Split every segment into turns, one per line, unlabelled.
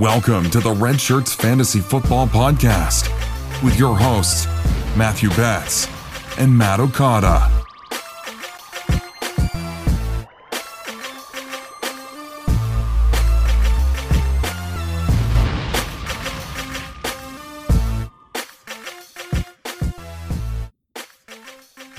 Welcome to the Red Shirts Fantasy Football Podcast with your hosts, Matthew Betz and Matt Okada.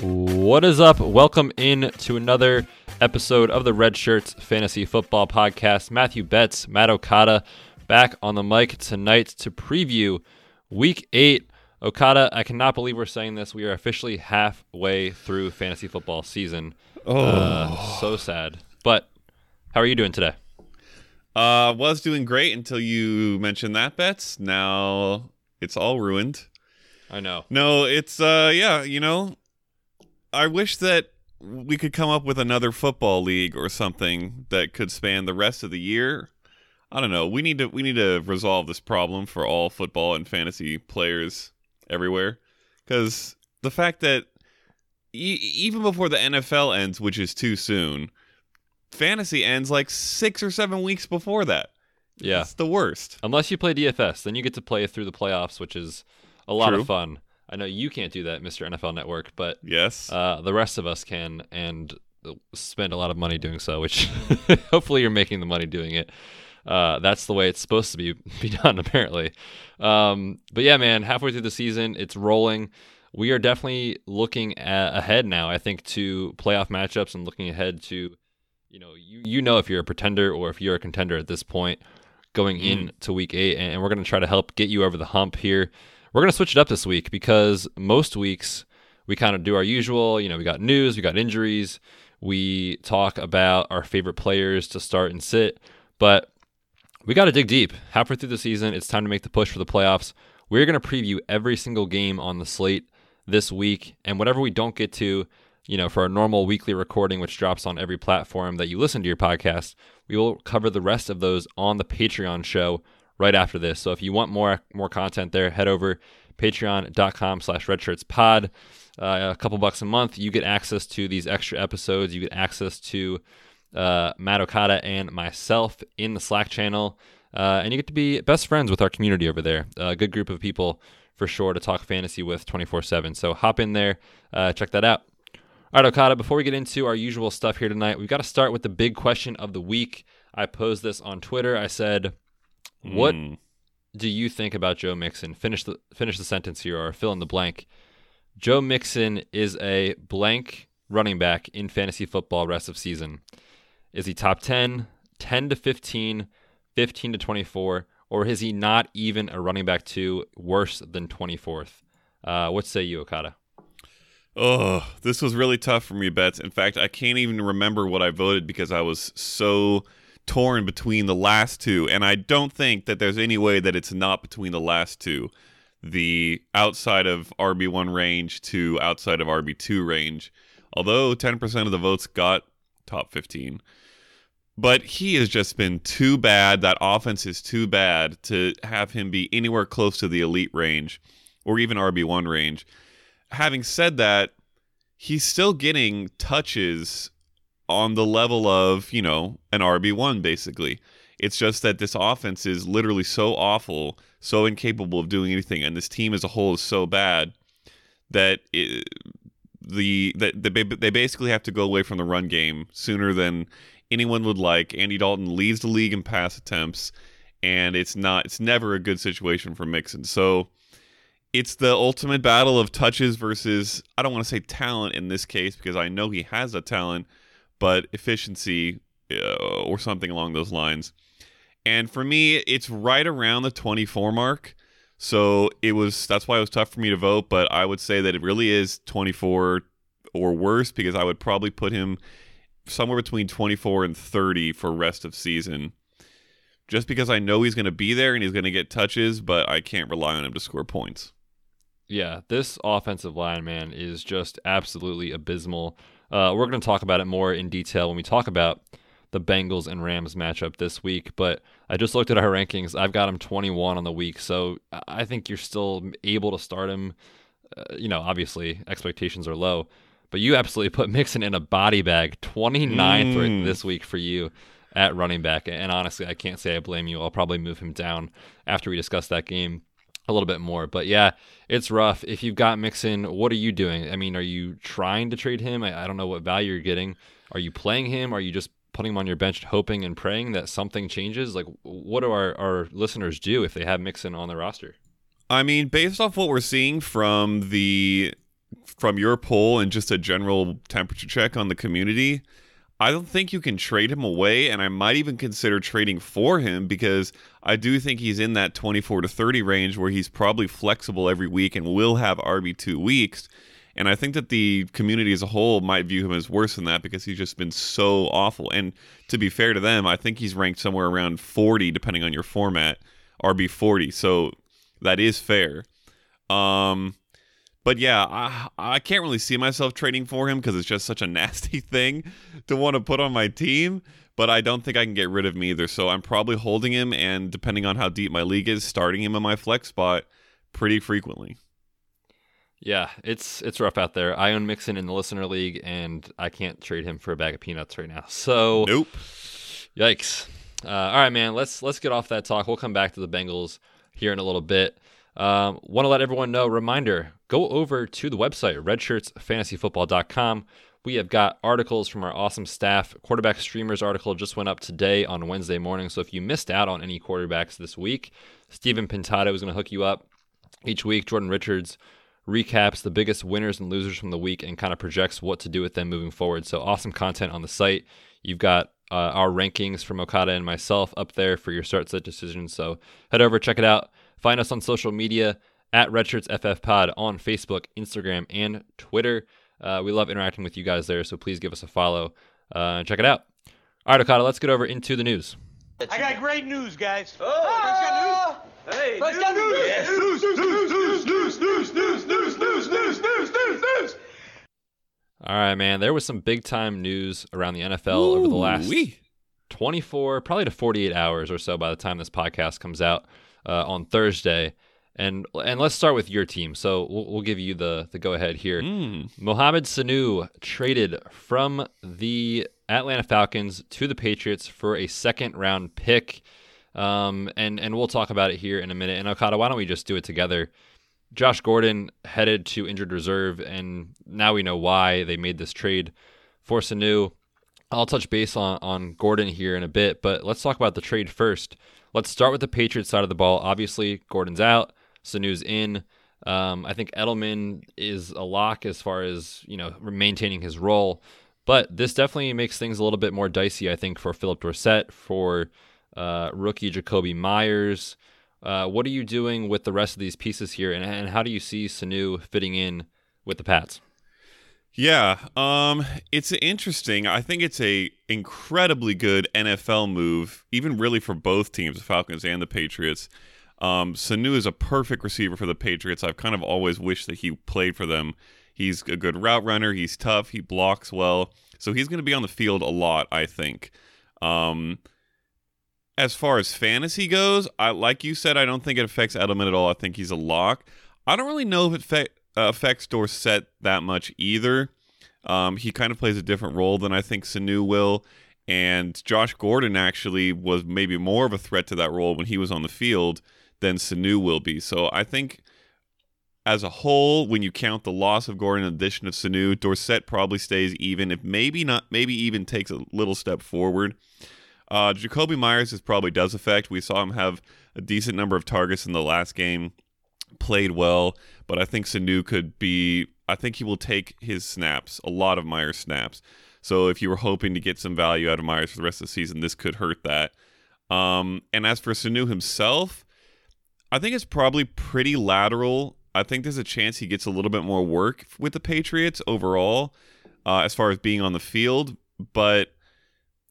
What is up? Welcome in to another episode of the Red Shirts Fantasy Football Podcast. Matthew Betz, Matt Okada, back on the mic tonight to preview Week Eight. Okada, I cannot believe we're saying this. We are officially halfway through fantasy football season.
Oh,
Uh, so sad. But how are you doing today?
uh, was doing great until you mentioned that Betz. Now it's all ruined.
I know.
No, it's uh, yeah, you know, I wish that we could come up with another football league or something that could span the rest of the year. I don't know. We need to we need to resolve this problem for all football and fantasy players everywhere because the fact that e- even before the NFL ends, which is too soon, fantasy ends like six or seven weeks before that.
Yeah.
It's the worst.
Unless you play DFS, then you get to play through the playoffs, which is a lot
True.
of fun. I know you can't do that, Mr. NFL Network, but
Yes.
uh, the rest of us can and spend a lot of money doing so, which hopefully you're making the money doing it. Uh, that's the way it's supposed to be be done, apparently. Um, but yeah, man, halfway through the season, it's rolling. We are definitely looking at, ahead now. I think to playoff matchups and looking ahead to, you know, you you know if you're a pretender or if you're a contender at this point going into week eight, and we're going to try to help get you over the hump here. We're going to switch it up this week because most weeks we kind of do our usual. You know, we got news, we got injuries, we talk about our favorite players to start and sit, but we got to dig deep. Halfway through the season, it's time to make the push for the playoffs. We're going to preview every single game on the slate this week, and whatever we don't get to, you know, for our normal weekly recording, which drops on every platform that you listen to your podcast, we will cover the rest of those on the Patreon show right after this. So if you want more more content there, head over patreon.com slash redshirtspod. Uh, a couple bucks a month, you get access to these extra episodes. You get access to uh, Matt Okada and myself in the Slack channel. Uh, and you get to be best friends with our community over there. A good group of people for sure to talk fantasy with 24 7. So hop in there, uh, check that out. All right, Okada, before we get into our usual stuff here tonight, we've got to start with the big question of the week. I posed this on Twitter. I said, What
Mm.
do you think about Joe Mixon? Finish the finish the sentence here or fill in the blank. Joe Mixon is a blank running back in fantasy football rest of season. Is he top 10, 10 to 15, 15 to 24, or is he not even a running back two, worse than 24th? Uh, what say you, Okada?
Oh, this was really tough for me, Betz. In fact, I can't even remember what I voted because I was so torn between the last two. And I don't think that there's any way that it's not between the last two the outside of RB1 range to outside of RB2 range. Although 10% of the votes got top 15. But he has just been too bad. That offense is too bad to have him be anywhere close to the elite range or even RB1 range having said that, he's still getting touches on the level of, you know, an RB1 basically. It's just that this offense is literally so awful, so incapable of doing anything, and this team as a whole is so bad that it, the that they, they basically have to go away from the run game sooner than anyone would like. Andy Dalton leads the league in pass attempts, and it's not it's never a good situation for Mixon. So it's the ultimate battle of touches versus I don't want to say talent in this case because I know he has a talent, but efficiency uh, or something along those lines. And for me, it's right around the 24 mark. So it was that's why it was tough for me to vote, but I would say that it really is 24 or worse because I would probably put him somewhere between 24 and 30 for rest of season. Just because I know he's going to be there and he's going to get touches, but I can't rely on him to score points.
Yeah, this offensive line, man, is just absolutely abysmal. Uh, we're going to talk about it more in detail when we talk about the Bengals and Rams matchup this week. But I just looked at our rankings. I've got him 21 on the week, so I think you're still able to start him. Uh, you know, obviously expectations are low, but you absolutely put Mixon in a body bag. 29th right
Mm.
this week for you. at running back. And honestly, I can't say I blame you. I'll probably move him down after we discuss that game a little bit more. But yeah, it's rough. If you've got Mixon, what are you doing? I mean, are you trying to trade him? I, I don't know what value you're getting. Are you playing him? Are you just putting him on your bench, hoping and praying that something changes? Like, what do our, our listeners do if they have Mixon on their roster?
I mean, based off what we're seeing from the from your poll and just a general temperature check on the community, I don't think you can trade him away, and I might even consider trading for him because I do think he's in that 24 to 30 range where he's probably flexible every week and will have RB2 weeks. And I think that the community as a whole might view him as worse than that because he's just been so awful. And to be fair to them, I think he's ranked somewhere around 40, depending on your format, RB 40. So that is fair. Um, but yeah, I I can't really see myself trading for him because it's just such a nasty thing to want to put on my team. But I don't think I can get rid of him either. So I'm probably holding him, and depending on how deep my league is, starting him in my flex spot pretty frequently.
Yeah, it's it's rough out there. I own Mixon in the listener league, and I can't trade him for a bag of peanuts right now. So
nope.
Yikes. Uh, all right, man. Let's let's get off that talk. We'll come back to the Bengals here in a little bit. Um, Want to let everyone know. Reminder: go over to the website redshirtsfantasyfootball.com. We have got articles from our awesome staff. Quarterback streamers article just went up today on Wednesday morning. So if you missed out on any quarterbacks this week, Stephen Pintado is going to hook you up each week. Jordan Richards recaps the biggest winners and losers from the week and kind of projects what to do with them moving forward. So awesome content on the site. You've got uh, our rankings from Okada and myself up there for your start set decisions. So head over, check it out. Find us on social media at RedshirtsFFPod on Facebook, Instagram, and Twitter. Uh, we love interacting with you guys there, so please give us a follow uh, and check it out. All right, Okada, let's get over into the news.
I got great news, guys.
Oh, ah! got news? Hey, news, got news. Yes. news, news, news, news, news, news, news, news, news, news, news, news, news.
All right, man. There was some big time news around the NFL Ooh, over the last wee. 24, probably to 48 hours or so by the time this podcast comes out uh, on Thursday. And and let's start with your team. So we'll, we'll give you the the go ahead here. Mm. Mohamed Sanu traded from the Atlanta Falcons to the Patriots for a second round pick. Um, and and we'll talk about it here in a minute. And Okada, why don't we just do it together? Josh Gordon headed to injured reserve, and now we know why they made this trade for Sanu. I'll touch base on, on Gordon here in a bit, but let's talk about the trade first. Let's start with the Patriots side of the ball. Obviously, Gordon's out. Sanu's in. Um, I think Edelman is a lock as far as you know maintaining his role, but this definitely makes things a little bit more dicey. I think for Phillip Dorsett, for uh, rookie Jakobi Meyers. Uh, what are you doing with the rest of these pieces here, and, and how do you see Sanu fitting in with the Pats?
Yeah, um, it's interesting. I think it's a incredibly good NFL move, even really for both teams, the Falcons and the Patriots. Um, Sanu is a perfect receiver for the Patriots. I've kind of always wished that he played for them. He's a good route runner. He's tough. He blocks well. So he's going to be on the field a lot, I think. Um, as far as fantasy goes, I like you said, I don't think it affects Edelman at all. I think he's a lock. I don't really know if it uh, affects Dorsett that much either. Um, he kind of plays a different role than I think Sanu will. And Josh Gordon actually was maybe more of a threat to that role when he was on the field than Sanu will be. So I think as a whole, when you count the loss of Gordon in addition of Sanu, Dorsett probably stays even, if maybe not, maybe even takes a little step forward. Uh, Jakobi Meyers is probably does affect. We saw him have a decent number of targets in the last game, played well, but I think Sanu could be. I think he will take his snaps, a lot of Meyers snaps. So if you were hoping to get some value out of Meyers for the rest of the season, this could hurt that. Um, and as for Sanu himself, I think it's probably pretty lateral. I think there's a chance he gets a little bit more work with the Patriots overall, uh, as far as being on the field. But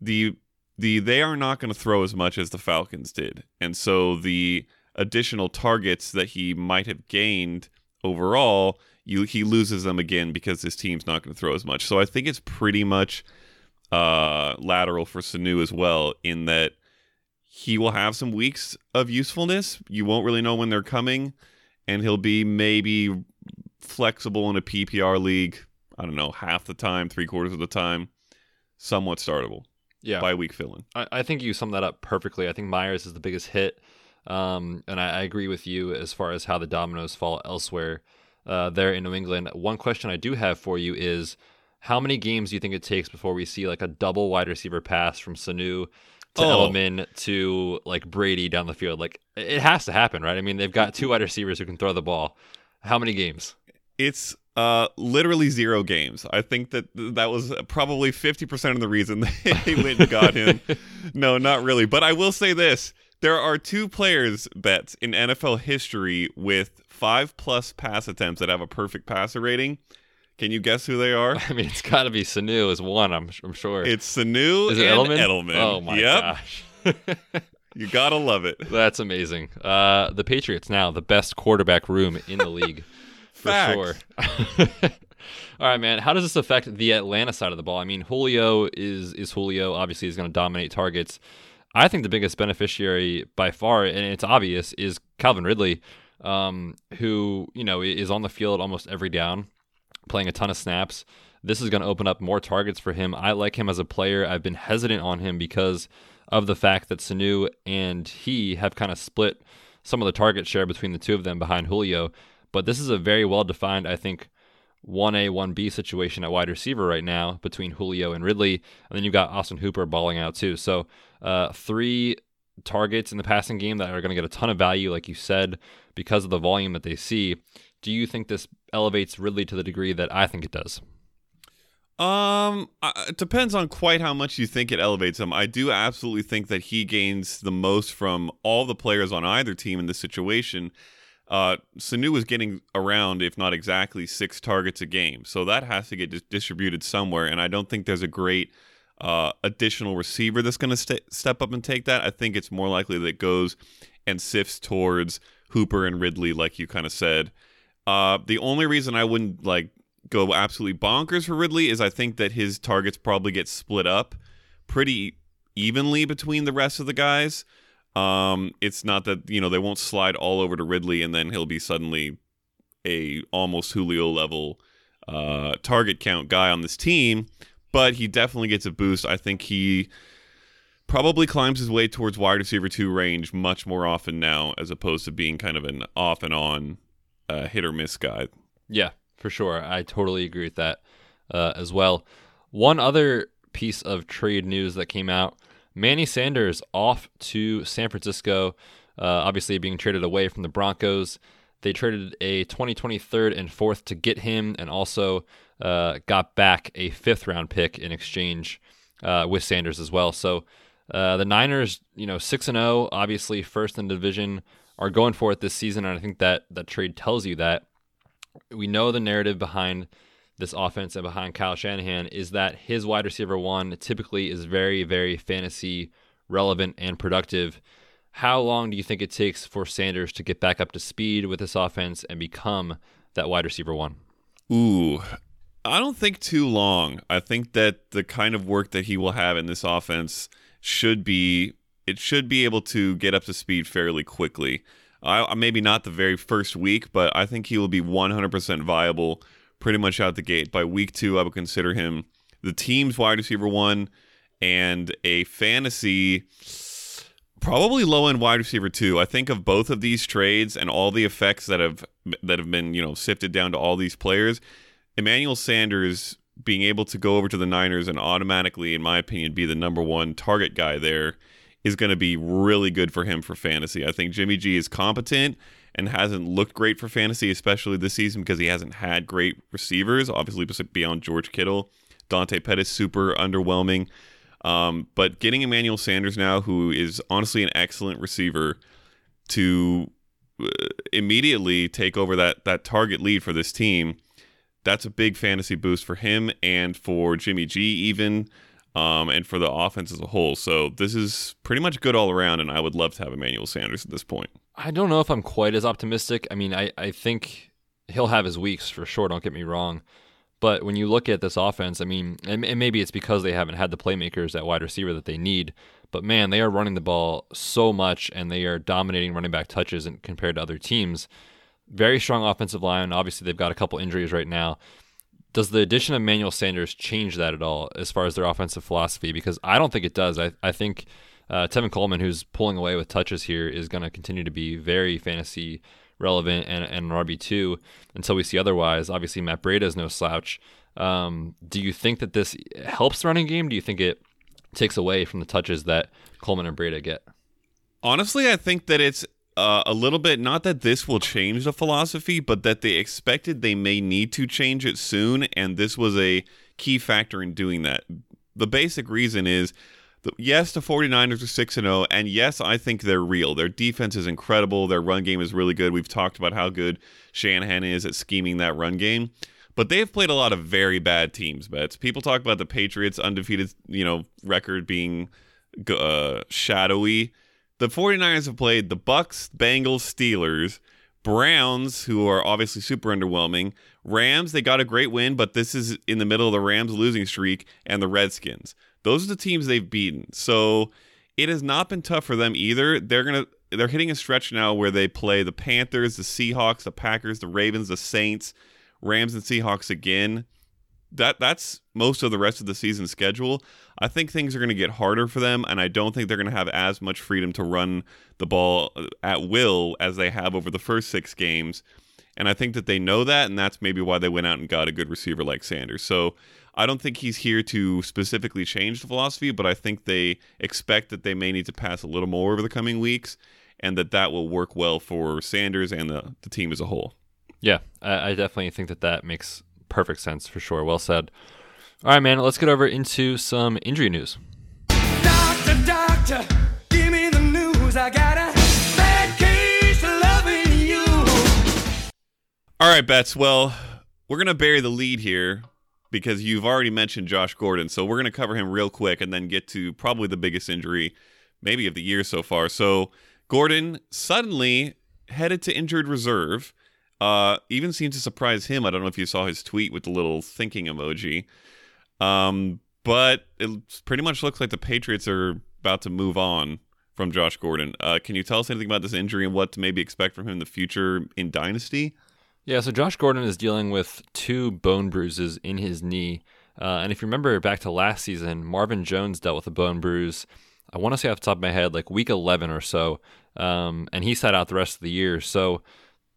the the they are not going to throw as much as the Falcons did, and so the additional targets that he might have gained overall, you he loses them again because his team's not going to throw as much. So I think it's pretty much uh, lateral for Sanu as well, in that he will have some weeks of usefulness. You won't really know when they're coming, and he'll be maybe flexible in a PPR league. I don't know, half the time, three quarters of the time, somewhat startable.
Yeah.
bye week fill in.
I, I think you sum that up perfectly. I think Meyers is the biggest hit, um, and I, I agree with you as far as how the dominoes fall elsewhere uh, there in New England. One question I do have for you is how many games do you think it takes before we see like a double wide receiver pass from Sanu to
Oh.
Edelman to like Brady down the field? Like it has to happen, right? I mean, they've got two wide receivers who can throw the ball. How many games?
It's uh, literally zero games. I think that that was probably 50% of the reason they went and got him. no, not really. But I will say this there are two players, Betz, in NFL history with five plus pass attempts that have a perfect passer rating. Can you guess who they are?
I mean, it's got to be Sanu as one. I'm I'm sure.
It's Sanu
is it
and
Edelman?
Edelman.
Oh my
yep.
gosh.
You gotta love it.
That's amazing. Uh, the Patriots now the best quarterback room in the league, for sure. All right, man. How does this affect the Atlanta side of the ball? I mean, Julio is is Julio. Obviously, he's going to dominate targets. I think the biggest beneficiary by far, and it's obvious, is Calvin Ridley, um, who you know is on the field almost every down, playing a ton of snaps. This is going to open up more targets for him. I like him as a player. I've been hesitant on him because of the fact that Sanu and he have kind of split some of the target share between the two of them behind Julio. But this is a very well defined, I think, 1A, 1B situation at wide receiver right now between Julio and Ridley. And then you've got Austin Hooper balling out too. So, uh, three targets in the passing game that are going to get a ton of value, like you said, because of the volume that they see. Do you think this elevates Ridley to the degree that I think it does?
Um, it depends on quite how much you think it elevates him. I do absolutely think that he gains the most from all the players on either team in this situation. Uh, Sanu is getting around, if not exactly, six targets a game, so that has to get dis- distributed somewhere. And I don't think there's a great uh, additional receiver that's going to st- step up and take that. I think it's more likely that it goes and sifts towards Hooper and Ridley, like you kind of said. Uh, the only reason I wouldn't like go absolutely bonkers for Ridley is I think that his targets probably get split up pretty evenly between the rest of the guys. Um, it's not that you know they won't slide all over to Ridley and then he'll be suddenly a almost Julio level uh, target count guy on this team, but he definitely gets a boost. I think he probably climbs his way towards wide receiver two range much more often now, as opposed to being kind of an off and on uh, hit or miss guy.
Yeah, for sure. I totally agree with that uh, as well. One other piece of trade news that came out Manny Sanders off to San Francisco, uh, obviously being traded away from the Broncos. They traded a 2023rd and fourth to get him, and also uh, got back a fifth round pick in exchange uh, with Sanders as well. So uh, the Niners, you know, six and zero, obviously first in the division, are going for it this season, and I think that that trade tells you that we know the narrative behind this offense and behind Kyle Shanahan is that his wide receiver one typically is very, very fantasy relevant and productive. How long do you think it takes for Sanders to get back up to speed with this offense and become that wide receiver one?
Ooh, I don't think too long. I think that the kind of work that he will have in this offense should be it should be able to get up to speed fairly quickly. I, maybe not the very first week, but I think he will be 100% viable pretty much out the gate. By week two, I would consider him the team's wide receiver one and a fantasy probably low end wide receiver two. I think of both of these trades and all the effects that have that have been you know sifted down to all these players. Emmanuel Sanders being able to go over to the Niners and automatically, in my opinion, be the number one target guy there is going to be really good for him for fantasy. I think Jimmy G is competent and hasn't looked great for fantasy, especially this season because he hasn't had great receivers. Obviously, beyond George Kittle, Dante Pettis super underwhelming. Um, but getting Emmanuel Sanders now, who is honestly an excellent receiver, to uh, immediately take over that that target lead for this team, that's a big fantasy boost for him and for Jimmy G even, um, and for the offense as a whole. So this is pretty much good all around, and I would love to have Emmanuel Sanders at this point.
I don't know if I'm quite as optimistic. I mean, I, I think he'll have his weeks for sure, don't get me wrong. But when you look at this offense, I mean, and, and maybe it's because they haven't had the playmakers at wide receiver that they need. But man, they are running the ball so much and they are dominating running back touches in, compared to other teams. Very strong offensive line. Obviously, they've got a couple injuries right now. does the addition of Manuel Sanders change that at all as far as their offensive philosophy? Because I don't think it does. I, I think uh, Tevin Coleman, who's pulling away with touches here, is going to continue to be very fantasy relevant and, and an RB2 until we see otherwise. Obviously, Matt Breida is no slouch. Um, do you think that this helps the running game? Do you think it takes away from the touches that Coleman and Breida get?
Honestly, I think that it's uh, a little bit not that this will change the philosophy, but that they expected they may need to change it soon, and this was a key factor in doing that. The basic reason is yes, the 49ers are 6 and 0 and yes, I think they're real. Their defense is incredible, their run game is really good. We've talked about how good Shanahan is at scheming that run game. But they've played a lot of very bad teams, Betz. People talk about the Patriots undefeated, you know, record being uh, shadowy. The 49ers have played the Bucs, Bengals, Steelers, Browns, who are obviously super underwhelming, Rams, they got a great win, but this is in the middle of the Rams losing streak, and the Redskins. Those are the teams they've beaten. So it has not been tough for them either. They're gonna they're hitting a stretch now where they play the Panthers, the Seahawks, the Packers, the Ravens, the Saints, Rams and Seahawks again. That that's most of the rest of the season schedule. I think things are going to get harder for them, and I don't think they're going to have as much freedom to run the ball uh, at will as they have over the first six games. And I think that they know that, and that's maybe why they went out and got a good receiver like Sanders. So I don't think he's here to specifically change the philosophy, but I think they expect that they may need to pass a little more over the coming weeks, and that that will work well for Sanders and the, the team as a whole.
Yeah, I, I definitely think that that makes perfect sense for sure. Well said. All right, man, let's get over into some injury news. Doctor, doctor, give me the news. I got a bad case of loving
you. All right, Betz. Well, we're going to bury the lead here because you've already mentioned Josh Gordon. So we're going to cover him real quick and then get to probably the biggest injury, maybe of the year so far. So Gordon suddenly headed to injured reserve. Uh, even seemed to surprise him. I don't know if you saw his tweet with the little thinking emoji. Um, but it pretty much looks like the Patriots are about to move on from Josh Gordon. Uh, can you tell us anything about this injury and what to maybe expect from him in the future in Dynasty?
Yeah, so Josh Gordon is dealing with two bone bruises in his knee. Uh, and if you remember back to last season, Marvin Jones dealt with a bone bruise. I want to say off the top of my head, like week 11 or so. Um, and he sat out the rest of the year. So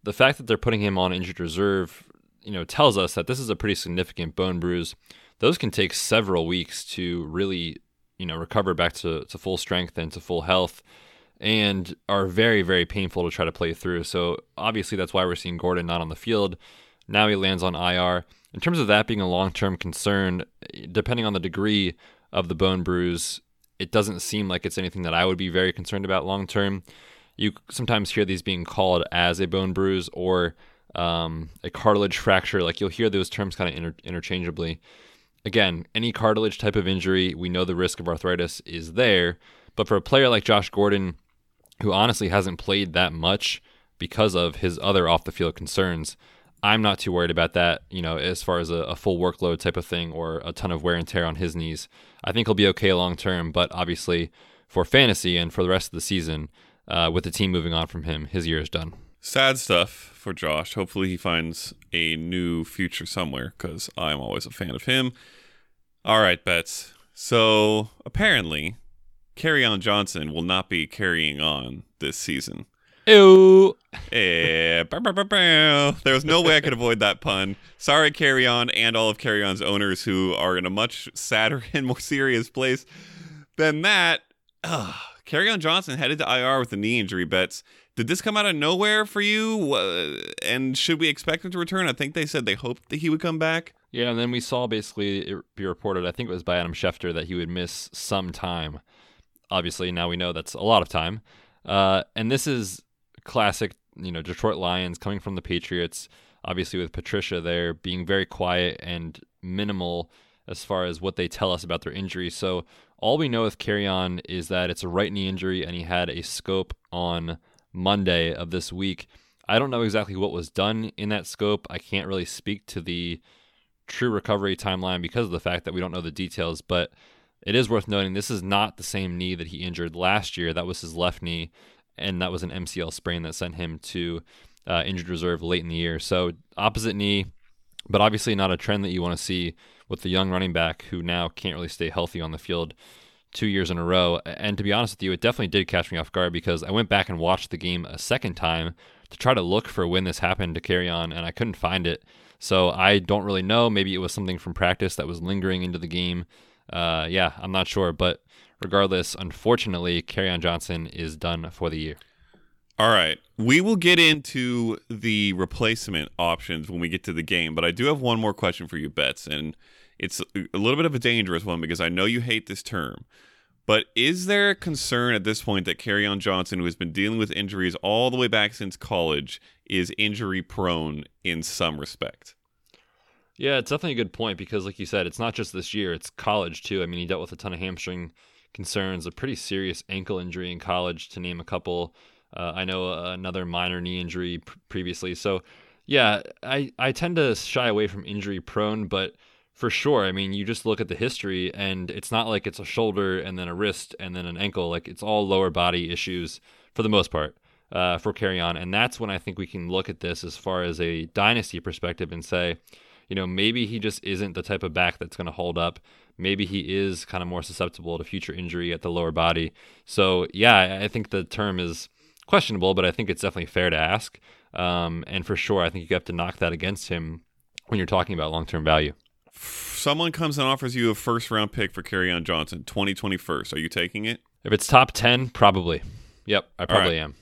the fact that they're putting him on injured reserve, you know, tells us that this is a pretty significant bone bruise. Those can take several weeks to really, you know, recover back to, to full strength and to full health and are very, very painful to try to play through. So obviously that's why we're seeing Gordon not on the field. Now he lands on IR. In terms of that being a long term concern, depending on the degree of the bone bruise, it doesn't seem like it's anything that I would be very concerned about long term. You sometimes hear these being called as a bone bruise or um, a cartilage fracture. Like you'll hear those terms kind of inter- interchangeably. Again, any cartilage type of injury, we know the risk of arthritis is there. But for a player like Josh Gordon, who honestly hasn't played that much because of his other off the field concerns. I'm not too worried about that, you know, as far as a, a, full workload type of thing or a ton of wear and tear on his knees. I think he'll be okay long term, but obviously for fantasy and for the rest of the season, uh, with the team moving on from him, his year is done.
Sad stuff for Josh. Hopefully he finds a new future somewhere because I'm always a fan of him. All right, Betz. So apparently Carry On Johnson will not be carrying on this season.
Ew.
Eh, there was no way I could avoid that pun. Sorry, Carry On, and all of Carry On's owners who are in a much sadder and more serious place than that. Ugh. Kerryon Johnson headed to IR with a knee injury. Betz. Did this come out of nowhere for you? And should we expect him to return? I think they said they hoped that he would come back.
Yeah, and then we saw basically it be reported. I think it was by Adam Schefter that he would miss some time obviously now we know that's a lot of time. Uh, and this is classic, you know, Detroit Lions coming from the Patriots. Obviously, with Patricia there being very quiet and minimal as far as what they tell us about their injury. So all we know with Kerryon is that it's a right knee injury, and he had a scope on Monday of this week. I don't know exactly what was done in that scope. I can't really speak to the true recovery timeline because of the fact that we don't know the details, but it is worth noting this is not the same knee that he injured last year. That was his left knee, and that was an MCL sprain that sent him to uh, injured reserve late in the year. So opposite knee, but obviously not a trend that you want to see with the young running back who now can't really stay healthy on the field two years in a row. And to be honest with you, it definitely did catch me off guard because I went back and watched the game a second time to try to look for when this happened to Kerryon, and I couldn't find it. So I don't really know. Maybe it was something from practice that was lingering into the game. Uh, yeah, I'm not sure. But regardless, unfortunately, Kerryon Johnson is done for the year.
All right. We will get into the replacement options when we get to the game, but I do have one more question for you, Betz, and it's a little bit of a dangerous one because I know you hate this term. But is there a concern at this point that Kerryon Johnson, who has been dealing with injuries all the way back since college, is injury prone in some respect?
Yeah, it's definitely a good point because, like you said, it's not just this year; it's college too. I mean, he dealt with a ton of hamstring concerns, a pretty serious ankle injury in college, to name a couple. Uh, I know uh, another minor knee injury pr- previously. So, yeah, I I tend to shy away from injury prone, but for sure. I mean, you just look at the history, and it's not like it's a shoulder and then a wrist and then an ankle. Like it's all lower body issues for the most part uh, for Kerryon, and that's when I think we can look at this as far as a dynasty perspective and say, you know, maybe he just isn't the type of back that's going to hold up. Maybe he is kind of more susceptible to future injury at the lower body. So yeah, I think the term is questionable, but I think it's definitely fair to ask. Um, and for sure, I think you have to knock that against him when you're talking about long term value
someone comes and offers you a first round pick for Kerryon Johnson, 2021, are you taking it?
If it's top 10, probably. Yep, I probably right. am.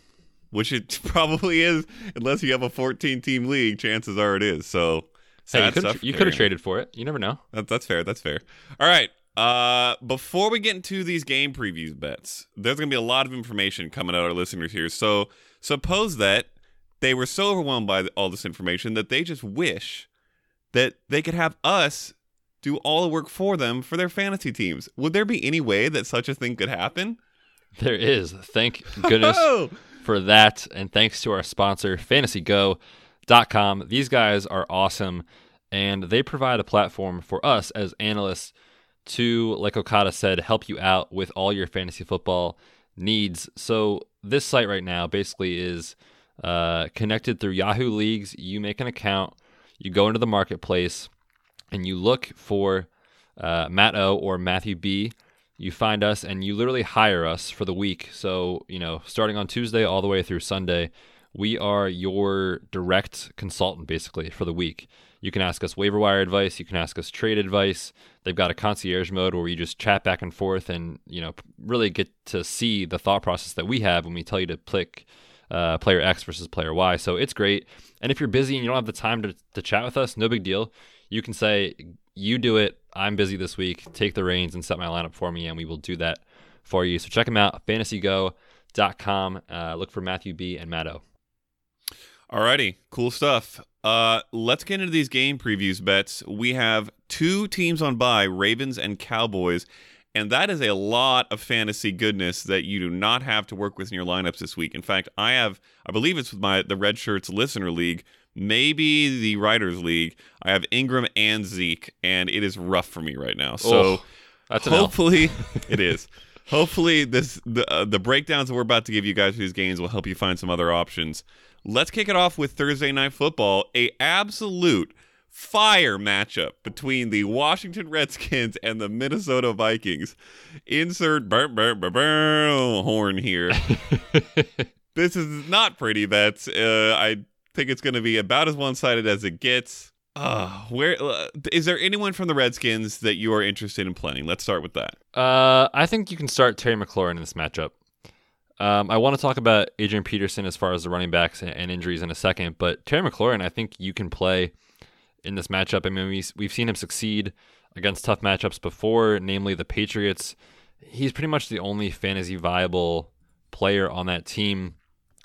Which it probably is, unless you have a 14 team league, chances are it is. So,
hey, you could have traded for it. You never know.
That, that's fair. That's fair. All right. Uh, before we get into these game previews Betz, there's going to be a lot of information coming out our listeners here. So, suppose that they were so overwhelmed by all this information that they just wish that they could have us do all the work for them for their fantasy teams. Would there be any way that such a thing could happen?
There is. Thank goodness for that. And thanks to our sponsor, fantasygo.com. These guys are awesome and they provide a platform for us as analysts to, like Okada said, help you out with all your fantasy football needs. So, this site right now basically is uh, connected through Yahoo Leagues. You make an account you go into the marketplace and you look for uh, Matt O or Matthew B. You find us and you literally hire us for the week. So, you know, starting on Tuesday all the way through Sunday, we are your direct consultant basically for the week. You can ask us waiver wire advice. You can ask us trade advice. They've got a concierge mode where you just chat back and forth and, you know, really get to see the thought process that we have when we tell you to pick uh, player X versus player Y. So it's great. And if you're busy and you don't have the time to, to chat with us, no big deal. You can say, You do it. I'm busy this week. Take the reins and set my lineup for me, and we will do that for you. So check them out, fantasygo.com. Uh, look for Matthew B. and Matt O.
Alrighty, cool stuff. Uh, let's get into these game previews Betz. We have two teams on by, Ravens and Cowboys. And that is a lot of fantasy goodness that you do not have to work with in your lineups this week. In fact, I have, I believe it's with my the Red Shirts Listener League, maybe the Writers League. I have Ingram and Zeke, and it is rough for me right now. So
oh, that's
hopefully it is. Hopefully this the uh, the breakdowns that we're about to give you guys for these games will help you find some other options. Let's kick it off with Thursday night football, a absolute fire matchup between the Washington Redskins and the Minnesota Vikings. Insert burr, burr, burr, burr, horn here. this is not pretty Betz. Uh, I think it's going to be about as one sided as it gets. Uh, where uh, is there anyone from the Redskins that you are interested in playing? Let's start with that.
Uh, I think you can start Terry McLaurin in this matchup. Um, I want to talk about Adrian Peterson as far as the running backs and, injuries in a second, but Terry McLaurin, I think you can play in this matchup. I mean, we, we've seen him succeed against tough matchups before, namely the Patriots. He's pretty much the only fantasy viable player on that team.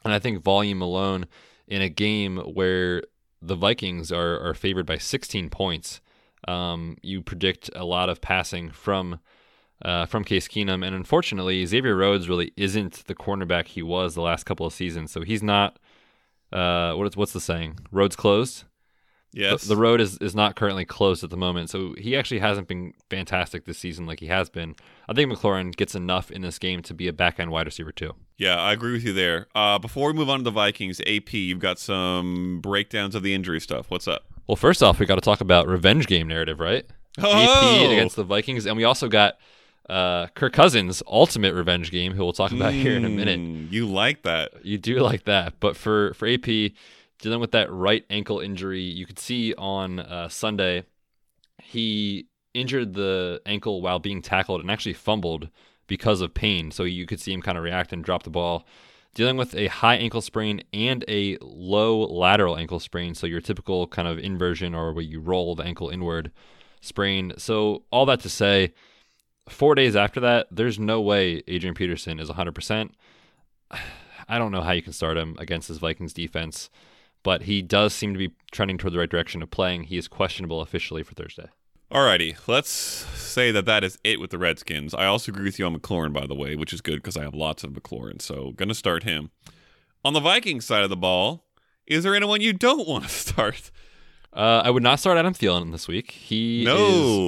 And I think volume alone in a game where the Vikings are, are favored by 16 points, um, you predict a lot of passing from uh, from Case Keenum. And unfortunately, Xavier Rhodes really isn't the cornerback he was the last couple of seasons. So he's not. Uh, what is, what's the saying? Roads closed.
Yes.
The, the, road is, is not currently closed at the moment, so he actually hasn't been fantastic this season like he has been. I think McLaurin gets enough in this game to be a back end wide receiver too.
Yeah, I agree with you there. Uh, before we move on to the Vikings, AP, you've got some breakdowns of the injury stuff. What's up?
Well, first off, we got to talk about revenge game narrative, right?
Oh!
AP against the Vikings, and we also got uh, Kirk Cousins' ultimate revenge game, who we'll talk about here in a minute.
Mm, You like that?
You do like that, but for for AP dealing with that right ankle injury, you could see on uh, Sunday he injured the ankle while being tackled and actually fumbled because of pain. So you could see him kind of react and drop the ball. Dealing with a high ankle sprain and a low lateral ankle sprain, so your typical kind of inversion or where you roll the ankle inward sprain. So all that to say, four days after that, there's no way Adrian Peterson is 100%. I don't know how you can start him against this Vikings defense, but he does seem to be trending toward the right direction of playing. He is questionable officially for Thursday.
Alrighty, let's say that that is it with the Redskins. I also agree with you on McLaurin, by the way, which is good because I have lots of McLaurin, so gonna start him. On the Vikings side of the ball, is there anyone you don't want to start?
Uh, I would not start Adam Thielen this week. He
No.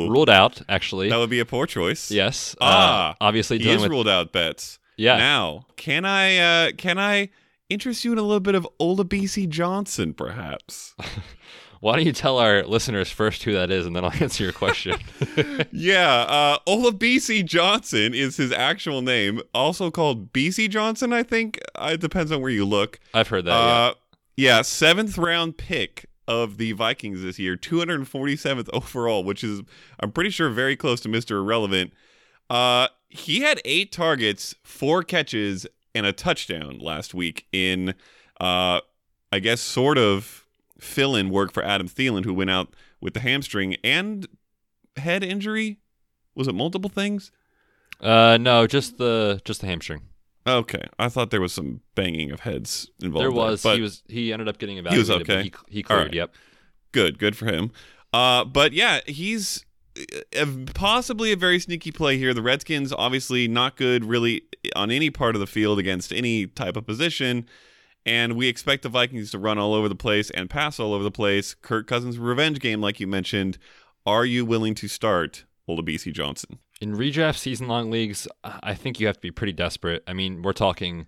is ruled out, actually.
That would be a poor choice.
Yes.
Ah,
uh, obviously
he is
with
ruled out. Betz.
Yeah.
Now, can I uh, can I interest you in a little bit of Olabisi Johnson, perhaps?
Why don't you tell our listeners first who that is, and then I'll answer your question.
yeah, uh, Olabisi Johnson is his actual name, also called Bisi Johnson. I think Uh, it depends on where you look.
I've heard that.
Uh, yeah, seventh round pick of the Vikings this year, 247th overall, which is I'm pretty sure very close to Mr. Irrelevant. Uh, he had eight targets, four catches, and a touchdown last week in, uh, I guess, sort of fill-in work for Adam Thielen, who went out with the hamstring and head injury. Was it multiple things?
Uh, no, just the just the hamstring.
Okay, I thought there was some banging of heads involved.
There was.
but
he was. He ended up getting
was
evaluated. but
okay.
He, he cleared.
right.
Yep.
good good for him uh but yeah he's uh, possibly a very sneaky play here the redskins obviously not good really on any part of the field against any type of position and we expect the vikings to run all over the place and pass all over the place kirk cousins revenge game like you mentioned are you willing to start olabisi johnson
In redraft season long leagues, I think you have to be pretty desperate. I mean, we're talking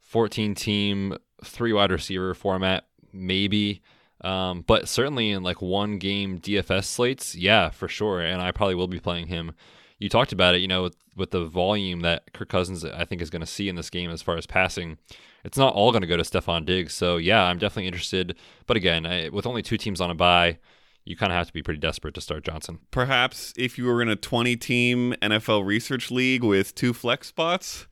14 team, three wide receiver format, maybe. Um, but certainly in like one game DFS slates, yeah, for sure. And I probably will be playing him. You talked about it, you know, with, with the volume that Kirk Cousins, I think, is going to see in this game as far as passing. It's not all going to go to Stefon Diggs. So, yeah, I'm definitely interested. But again, I, with only two teams on a bye, you kind of have to be pretty desperate to start Johnson.
perhaps if you were in a 20 team nfl research league with two flex spots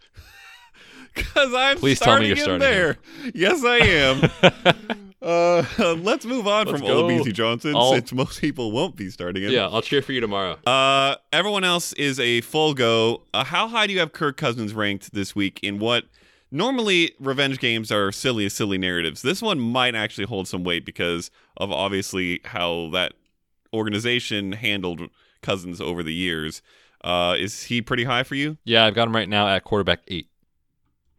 because i'm
Please tell me
starting
you're starting
there yes i am uh, let's move on
Let's
from olabisi johnson
I'll-
since most people won't be starting him
Yeah, I'll cheer for you tomorrow.
uh, everyone else is a full go. Uh, how high do you have Kirk Cousins ranked this week in what normally revenge games are silly, silly narratives? This one might actually hold some weight because of obviously how that organization handled Cousins over the years. Uh, is he pretty high for you?
Yeah, I've got him right now at quarterback eight.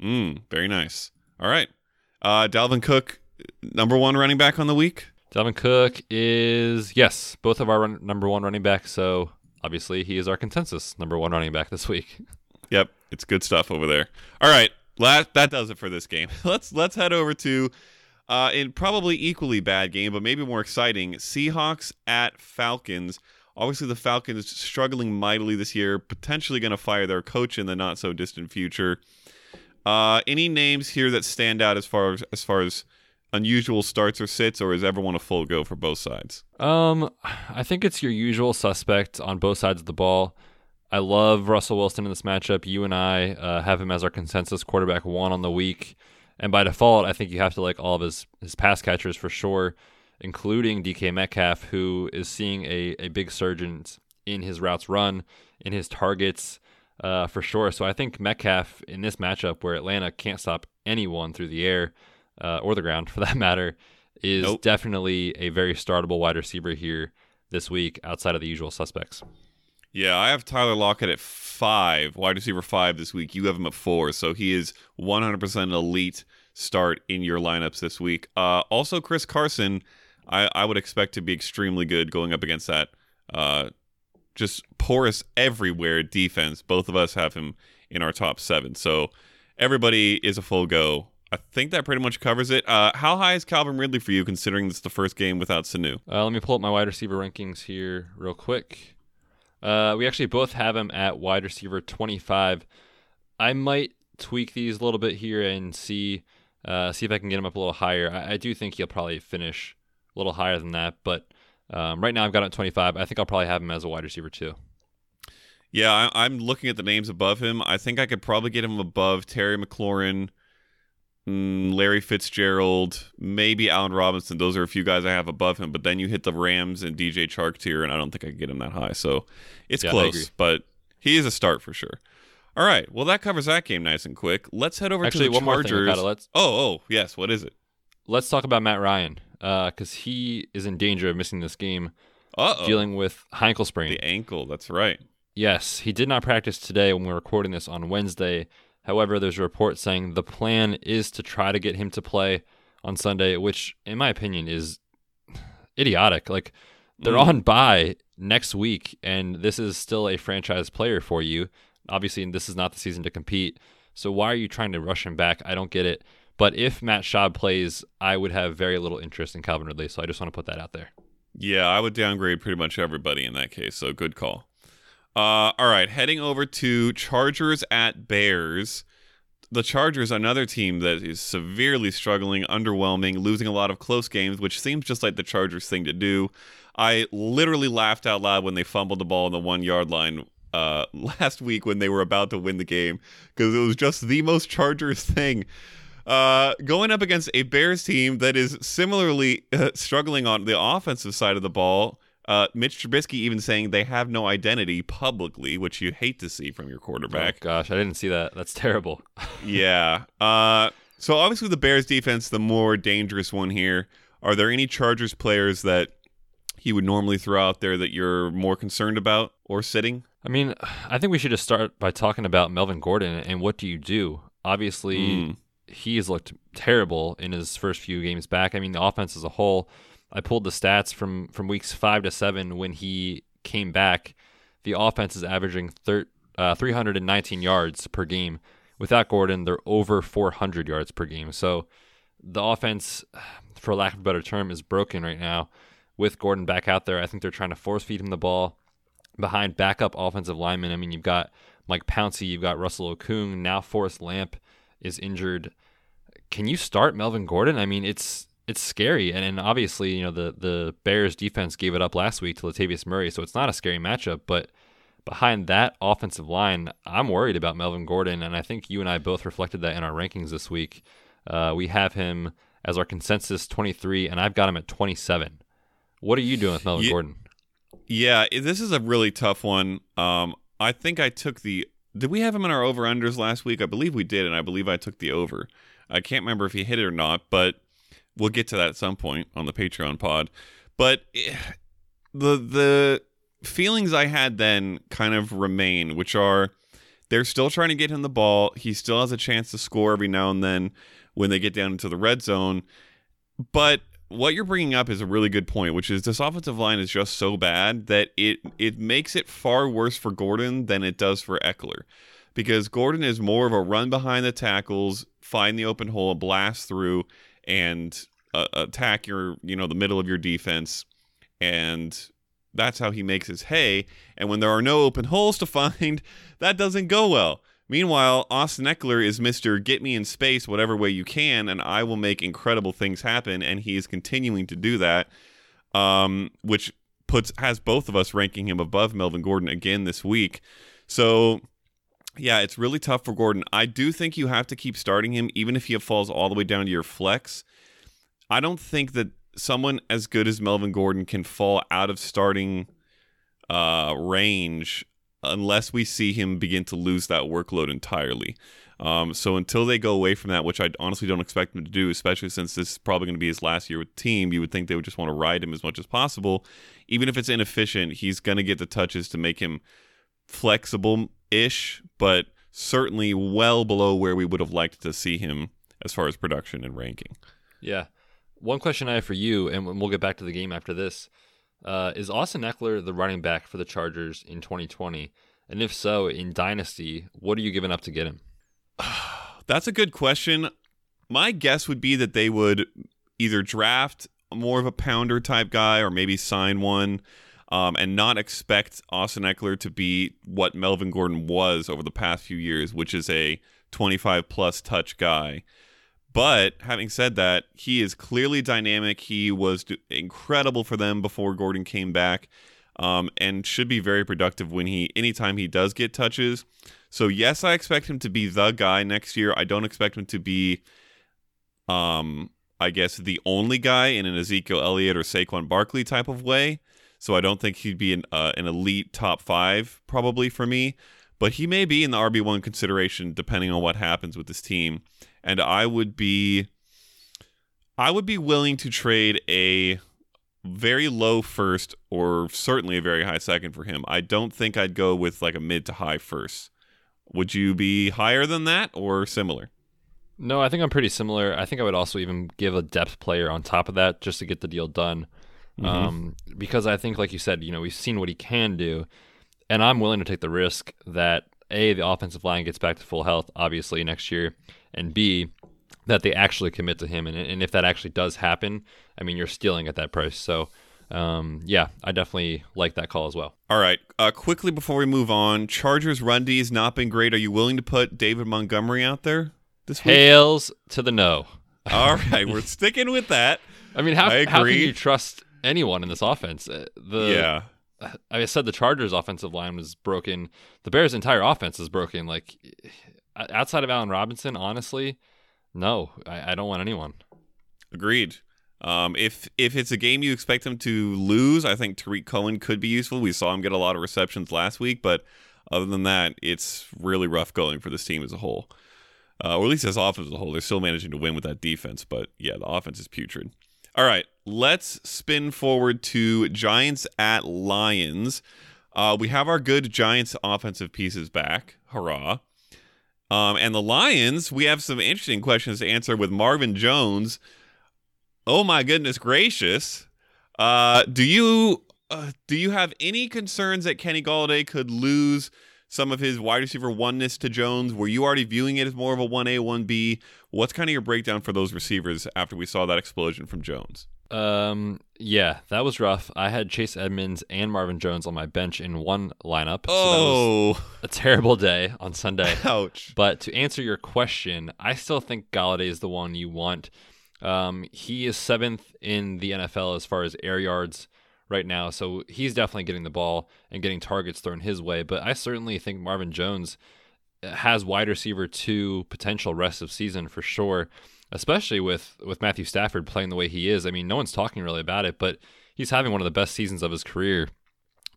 Mm, very nice. All right. Uh, Dalvin Cook, number one running back on the week.
Dalvin Cook is yes, both of our run, number one running backs. So obviously he is our consensus number one running back this week.
Yep, it's good stuff over there. All right, that that does it for this game. let's let's head over to uh, in probably equally bad game, but maybe more exciting. Seahawks at Falcons. Obviously, the Falcons struggling mightily this year, potentially going to fire their coach in the not so distant future. Uh, any names here that stand out as far as as far as unusual starts or sits, or is everyone a full go for both sides?
Um, I think it's your usual suspect on both sides of the ball. I love Russell Wilson in this matchup. You and I uh, have him as our consensus quarterback one on the week, and by default, I think you have to like all of his his pass catchers for sure, including DK Metcalf, who is seeing a a big surge in, in his routes run, in his targets, uh, for sure. So I think Metcalf in this matchup where Atlanta can't stop anyone through the air uh, or the ground for that matter is
Nope.
definitely a very startable wide receiver here this week outside of the usual suspects.
Yeah, I have Tyler Lockett at five, wide receiver five this week. You have him at four, so he is 100% elite start in your lineups this week. Uh, also, Chris Carson, I, I would expect to be extremely good going up against that uh, just porous everywhere defense. Both of us have him in our top seven, so everybody is a full go I think that pretty much covers it. Uh, how high is Calvin Ridley for you, considering this is the first game without Sanu?
Uh, let me pull up my wide receiver rankings here real quick. Uh, we actually both have him at wide receiver 25. I might tweak these a little bit here and see uh, see if I can get him up a little higher. I, I, do think he'll probably finish a little higher than that, but um, right now I've got him at 25. I think I'll probably have him as a wide receiver too.
Yeah, I, am looking at the names above him. I think I could probably get him above Terry McLaurin, Larry Fitzgerald, maybe Allen Robinson. Those are a few guys I have above him. But then you hit the Rams and DJ Chark tier, and I don't think I could get him that high. So it's yeah, close, but he is a start for sure. All right. Well, that covers that game nice and quick. Let's head over
Actually,
to the
one
Chargers.
More thing, let's...
Oh, oh, yes. What is it?
Let's talk about Matt Ryan because uh, he is in danger of missing this game,
Uh-oh.
dealing with ankle sprain.
The ankle. That's right.
Yes, he did not practice today when we we're recording this on Wednesday. However, there's a report saying the plan is to try to get him to play on Sunday, which, in my opinion, is idiotic. Like, they're mm. on bye next week, and this is still a franchise player for you. Obviously, this is not the season to compete. So why are you trying to rush him back? I don't get it. But if Matt Schaub plays, I would have very little interest in Calvin Ridley. So I just want to put that out there.
Yeah, I would downgrade pretty much everybody in that case. So good call. Uh, all right, heading over to Chargers at Bears. The Chargers, another team that is severely struggling, underwhelming, losing a lot of close games, which seems just like the Chargers thing to do. I literally laughed out loud when they fumbled the ball on the one yard line uh, last week when they were about to win the game because it was just the most Chargers thing. Uh, going up against a Bears team that is similarly uh, struggling on the offensive side of the ball. Uh, Mitch Trubisky even saying they have no identity publicly, which you hate to see from your quarterback.
Oh, gosh, I didn't see that. That's terrible.
yeah. Uh, so obviously the Bears defense, the more dangerous one here. Are there any Chargers players that he would normally throw out there that you're more concerned about or sitting?
I mean, I think we should just start by talking about Melvin Gordon and what do you do? Obviously, mm. he has looked terrible in his first few games back. I mean, the offense as a whole. I pulled the stats from from weeks five to seven when he came back. The offense is averaging thir- uh, 319 yards per game. Without Gordon, they're over 400 yards per game. So the offense, for lack of a better term, is broken right now. With Gordon back out there, I think they're trying to force feed him the ball behind backup offensive linemen. I mean, you've got Mike Pouncey, you've got Russell Okung, now Forrest Lamp is injured. Can you start Melvin Gordon? I mean, it's it's scary, and, and obviously, you know, the the Bears defense gave it up last week to Latavius Murray, so it's not a scary matchup. But behind that offensive line, I'm worried about Melvin Gordon, and I think you and I both reflected that in our rankings this week. Uh, we have him as our consensus 23, and I've got him at 27. What are you doing with Melvin
yeah,
Gordon?
Yeah, this is a really tough one. Um, I think I took the. Did we have him in our over unders last week? I believe we did, and I believe I took the over. I can't remember if he hit it or not, but we'll get to that at some point on the Patreon pod. But eh, the the feelings I had then kind of remain, which are they're still trying to get him the ball. He still has a chance to score every now and then when they get down into the red zone. But what you're bringing up is a really good point, which is this offensive line is just so bad that it it makes it far worse for Gordon than it does for Ekeler, because Gordon is more of a run behind the tackles, find the open hole, a blast through, and uh, attack your you know the middle of your defense, and that's how he makes his hay. And when there are no open holes to find, that doesn't go well. Meanwhile, Austin Ekeler is Mr. Get Me in Space whatever way you can, and I will make incredible things happen, and he is continuing to do that, um, which puts has both of us ranking him above Melvin Gordon again this week. So, yeah, it's really tough for Gordon. I do think you have to keep starting him, even if he falls all the way down to your flex. I don't think that someone as good as Melvin Gordon can fall out of starting uh, range unless we see him begin to lose that workload entirely. Um, so until they go away from that, which I honestly don't expect them to do, especially since this is probably going to be his last year with team, you would think they would just want to ride him as much as possible. Even if it's inefficient, he's going to get the touches to make him flexible ish, but certainly well below where we would have liked to see him as far as production and ranking.
Yeah. One question I have for you, and we'll get back to the game after this. Uh, is Austin Ekeler the running back for the Chargers in 2020? And if so, in Dynasty, what are you giving up to get him?
That's a good question. my guess would be that they would either draft more of a pounder type guy or maybe sign one um, and not expect Austin Ekeler to be what Melvin Gordon was over the past few years, which is a 25 plus touch guy. But having said that, he is clearly dynamic. He was incredible for them before Gordon came back, um, and should be very productive when he anytime he does get touches. So yes, I expect him to be the guy next year. I don't expect him to be, um, I guess the only guy in an Ezekiel Elliott or Saquon Barkley type of way. So I don't think he'd be an uh, an elite top five probably for me, but he may be in the RB one consideration depending on what happens with this team. And I would be, I would be willing to trade a very low first or certainly a very high second for him. I don't think I'd go with like a mid to high first. Would you be higher than that or similar?
No, I think I'm pretty similar. I think I would also even give a depth player on top of that just to get the deal done. Mm-hmm. Um, because I think, like you said, you know, we've seen what he can do, and I'm willing to take the risk that a the offensive line gets back to full health, obviously next year, and b that they actually commit to him, and, and if that actually does happen, I mean, you're stealing at that price. So, um, yeah, I definitely like that call as well.
All right, uh, quickly before we move on, Chargers run D has not been great. Are you willing to put David Montgomery out there this week?
Hails to the no.
All right, we're sticking with that.
I mean, how, I how can you trust anyone in this offense. Uh, the yeah. I said the Chargers' offensive line was broken. The Bears' entire offense is broken. Like outside of Allen Robinson, honestly, no, I, I don't want anyone.
Agreed. Um, if if it's a game you expect him to lose, I think Tarik Cohen could be useful. We saw him get a lot of receptions last week, but other than that, it's really rough going for this team as a whole, uh, or at least as offense as a whole. They're still managing to win with that defense, but yeah, the offense is putrid. All right, let's spin forward to Giants at Lions. Uh, we have our good Giants offensive pieces back. Hurrah. Um, and the Lions, we have some interesting questions to answer with Marvin Jones. Oh my goodness gracious. Uh, do you uh, do you have any concerns that Kenny Golladay could lose some of his wide receiver oneness to Jones? Were you already viewing it as more of a 1A, 1B? What's kind of your breakdown for those receivers after we saw that explosion from Jones?
Um, yeah, that was rough. I had Chase Edmonds and Marvin Jones on my bench in one lineup.
Oh,
so a terrible day on Sunday.
Ouch.
But to answer your question, I still think Golladay is the one you want. Um, he is seventh in the NFL as far as air yards right now. So he's definitely getting the ball and getting targets thrown his way. But I certainly think Marvin Jones has wide receiver two potential rest of season for sure, especially with with Matthew Stafford playing the way he is. I mean, no one's talking really about it, but he's having one of the best seasons of his career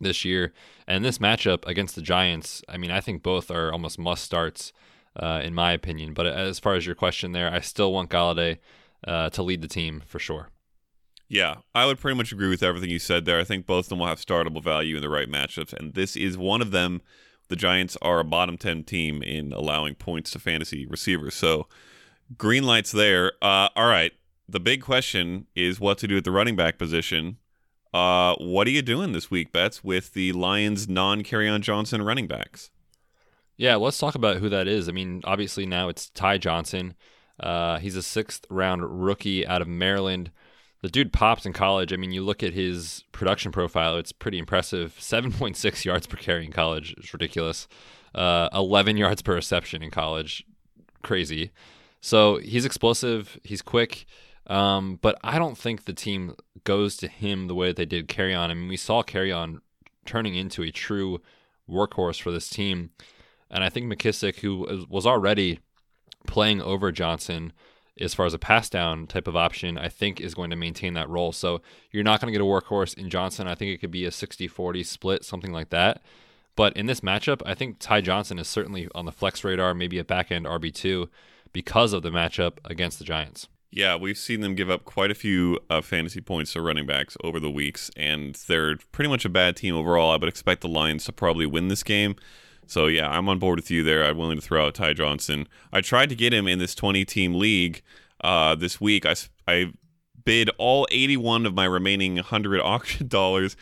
this year. And this matchup against the Giants, I mean, I think both are almost must starts uh, in my opinion. But as far as your question there, I still want Golladay uh, to lead the team for sure.
Yeah, I would pretty much agree with everything you said there. I think both of them will have startable value in the right matchups, and this is one of them. The Giants are a bottom 10 team in allowing points to fantasy receivers. So, green lights there. Uh, all right. The big question is what to do at the running back position. Uh, what are you doing this week, Betz, with the Lions non Kerryon Johnson running backs?
Yeah, let's talk about who that is. I mean, obviously now it's Ty Johnson. Uh, he's a sixth round rookie out of Maryland the dude pops in college. I mean, you look at his production profile; it's pretty impressive. Seven point six yards per carry in college is ridiculous. Uh, Eleven yards per reception in college, crazy. So he's explosive. He's quick. Um, but I don't think the team goes to him the way that they did Kerryon. I mean, we saw Kerryon turning into a true workhorse for this team, and I think McKissic, who was already playing over Johnson as far as a pass down type of option, I think is going to maintain that role. So you're not going to get a workhorse in Johnson. I think it could be a 60 40 split, something like that. But in this matchup, I think Ty Johnson is certainly on the flex radar, maybe a back end RB2 because of the matchup against the Giants.
Yeah, we've seen them give up quite a few uh, fantasy points to running backs over the weeks, and they're pretty much a bad team overall. I would expect the Lions to probably win this game. So yeah, I'm on board with you there. I'm willing to throw out Ty Johnson. I tried to get him in this 20 team league uh, this week. I, I bid all 81 of my remaining 100 auction dollars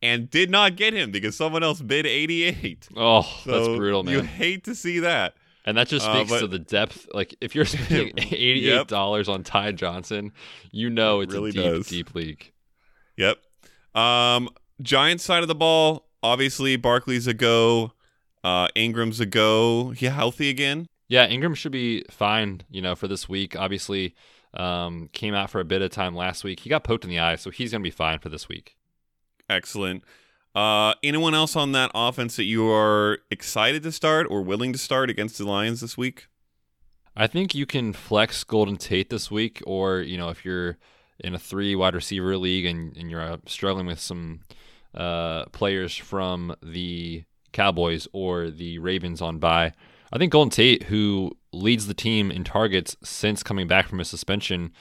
and did not get him because someone else bid 88.
Oh, so that's brutal, man.
You hate to see that.
And that just
Uh,
speaks
but-
to the depth. Like if you're spending eighty-eight dollars on Ty Johnson, you know
It
it's
really
a deep,
does.
deep league.
Yep. Um, Giants side of the ball, obviously Barkley's a go. Uh, Ingram's a go. He healthy again?
Yeah, Ingram should be fine. You know, for this week. Obviously, um, came out for a bit of time last week. He got poked in the eye, so he's gonna be fine for this week.
Excellent. Uh, anyone else on that offense that you are excited to start or willing to start against the Lions this week?
I think you can flex Golden Tate this week, or you know, if you're in a three wide receiver league and, and you're uh, struggling with some uh, players from the Cowboys or the Ravens on bye, I think Golden Tate, who leads the team in targets since coming back from a suspension,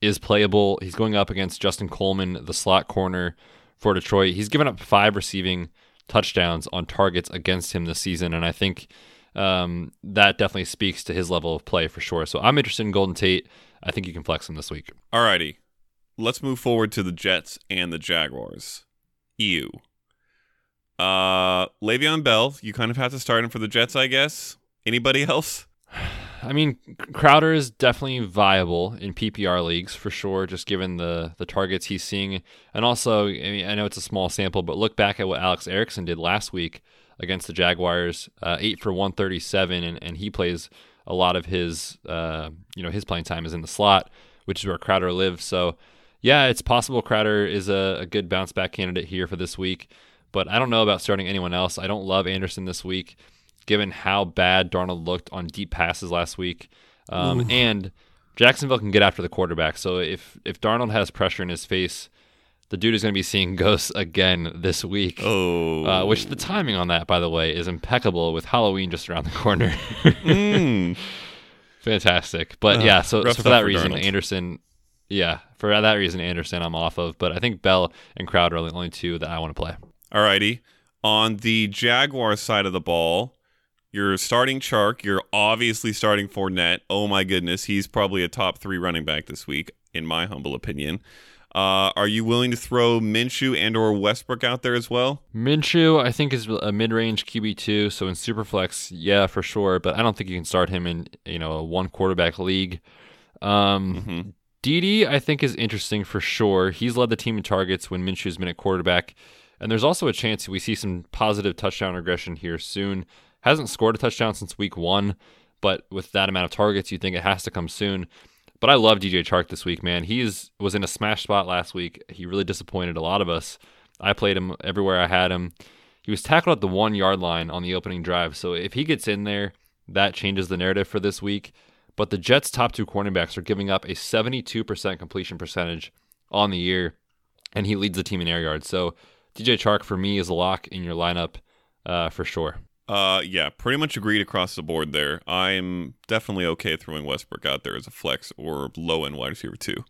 is playable. He's going up against Justin Coleman, the slot corner for Detroit. He's given up five receiving touchdowns on targets against him this season, and I think um, that definitely speaks to his level of play for sure. So I'm interested in Golden Tate. I think you can flex him this week.
Alrighty. Let's move forward to the Jets and the Jaguars. EU. Uh, Le'Veon Bell, you kind of have to start him for the Jets, I guess. Anybody else?
I mean, Crowder is definitely viable in PPR leagues for sure, just given the the targets he's seeing, and also, I mean, I know it's a small sample, but look back at what Alex Erickson did last week against the Jaguars, uh, eight for one thirty seven, and and he plays a lot of his, uh, you know, his playing time is in the slot, which is where Crowder lives. So, yeah, it's possible Crowder is a, a good bounce back candidate here for this week, but I don't know about starting anyone else. I don't love Anderson this week given how bad Darnold looked on deep passes last week. Um, and Jacksonville can get after the quarterback. So if if Darnold has pressure in his face, the dude is going to be seeing ghosts again this week.
Oh.
Uh, which the timing on that, by the way, is impeccable with Halloween just around the corner.
Mm.
Fantastic. But
Ugh,
yeah, so, so for that
for
reason,
Darnold.
Anderson, yeah, for that reason, Anderson, I'm off of. But I think Bell and Crowder are the only two that I want to play.
Alrighty. On the Jaguar side of the ball, you're starting Chark. You're obviously starting Fournette. Oh my goodness, he's probably a top three running back this week, in my humble opinion. Uh, are you willing to throw Minshew and or Westbrook out there as well?
Minshew, I think, is a mid-range QB two. So in Superflex, yeah, for sure. But I don't think you can start him in you know a one quarterback league. Um,
Mhm.
Dede, I think, is interesting for sure. He's led the team in targets when Minshew's been at quarterback, and there's also a chance we see some positive touchdown regression here soon. Hasn't scored a touchdown since week one, but with that amount of targets, you think it has to come soon. But I love DJ Chark this week, man. He was in a smash spot last week. He really disappointed a lot of us. I played him everywhere I had him. He was tackled at the one yard line on the opening drive. So if he gets in there, that changes the narrative for this week. But the Jets' top two cornerbacks are giving up a 72% completion percentage on the year, and he leads the team in air yards. So DJ Chark for me is a lock in your lineup uh, for sure.
Uh, yeah, pretty much agreed across the board there. I'm definitely okay throwing Westbrook out there as a flex or low end wide receiver too.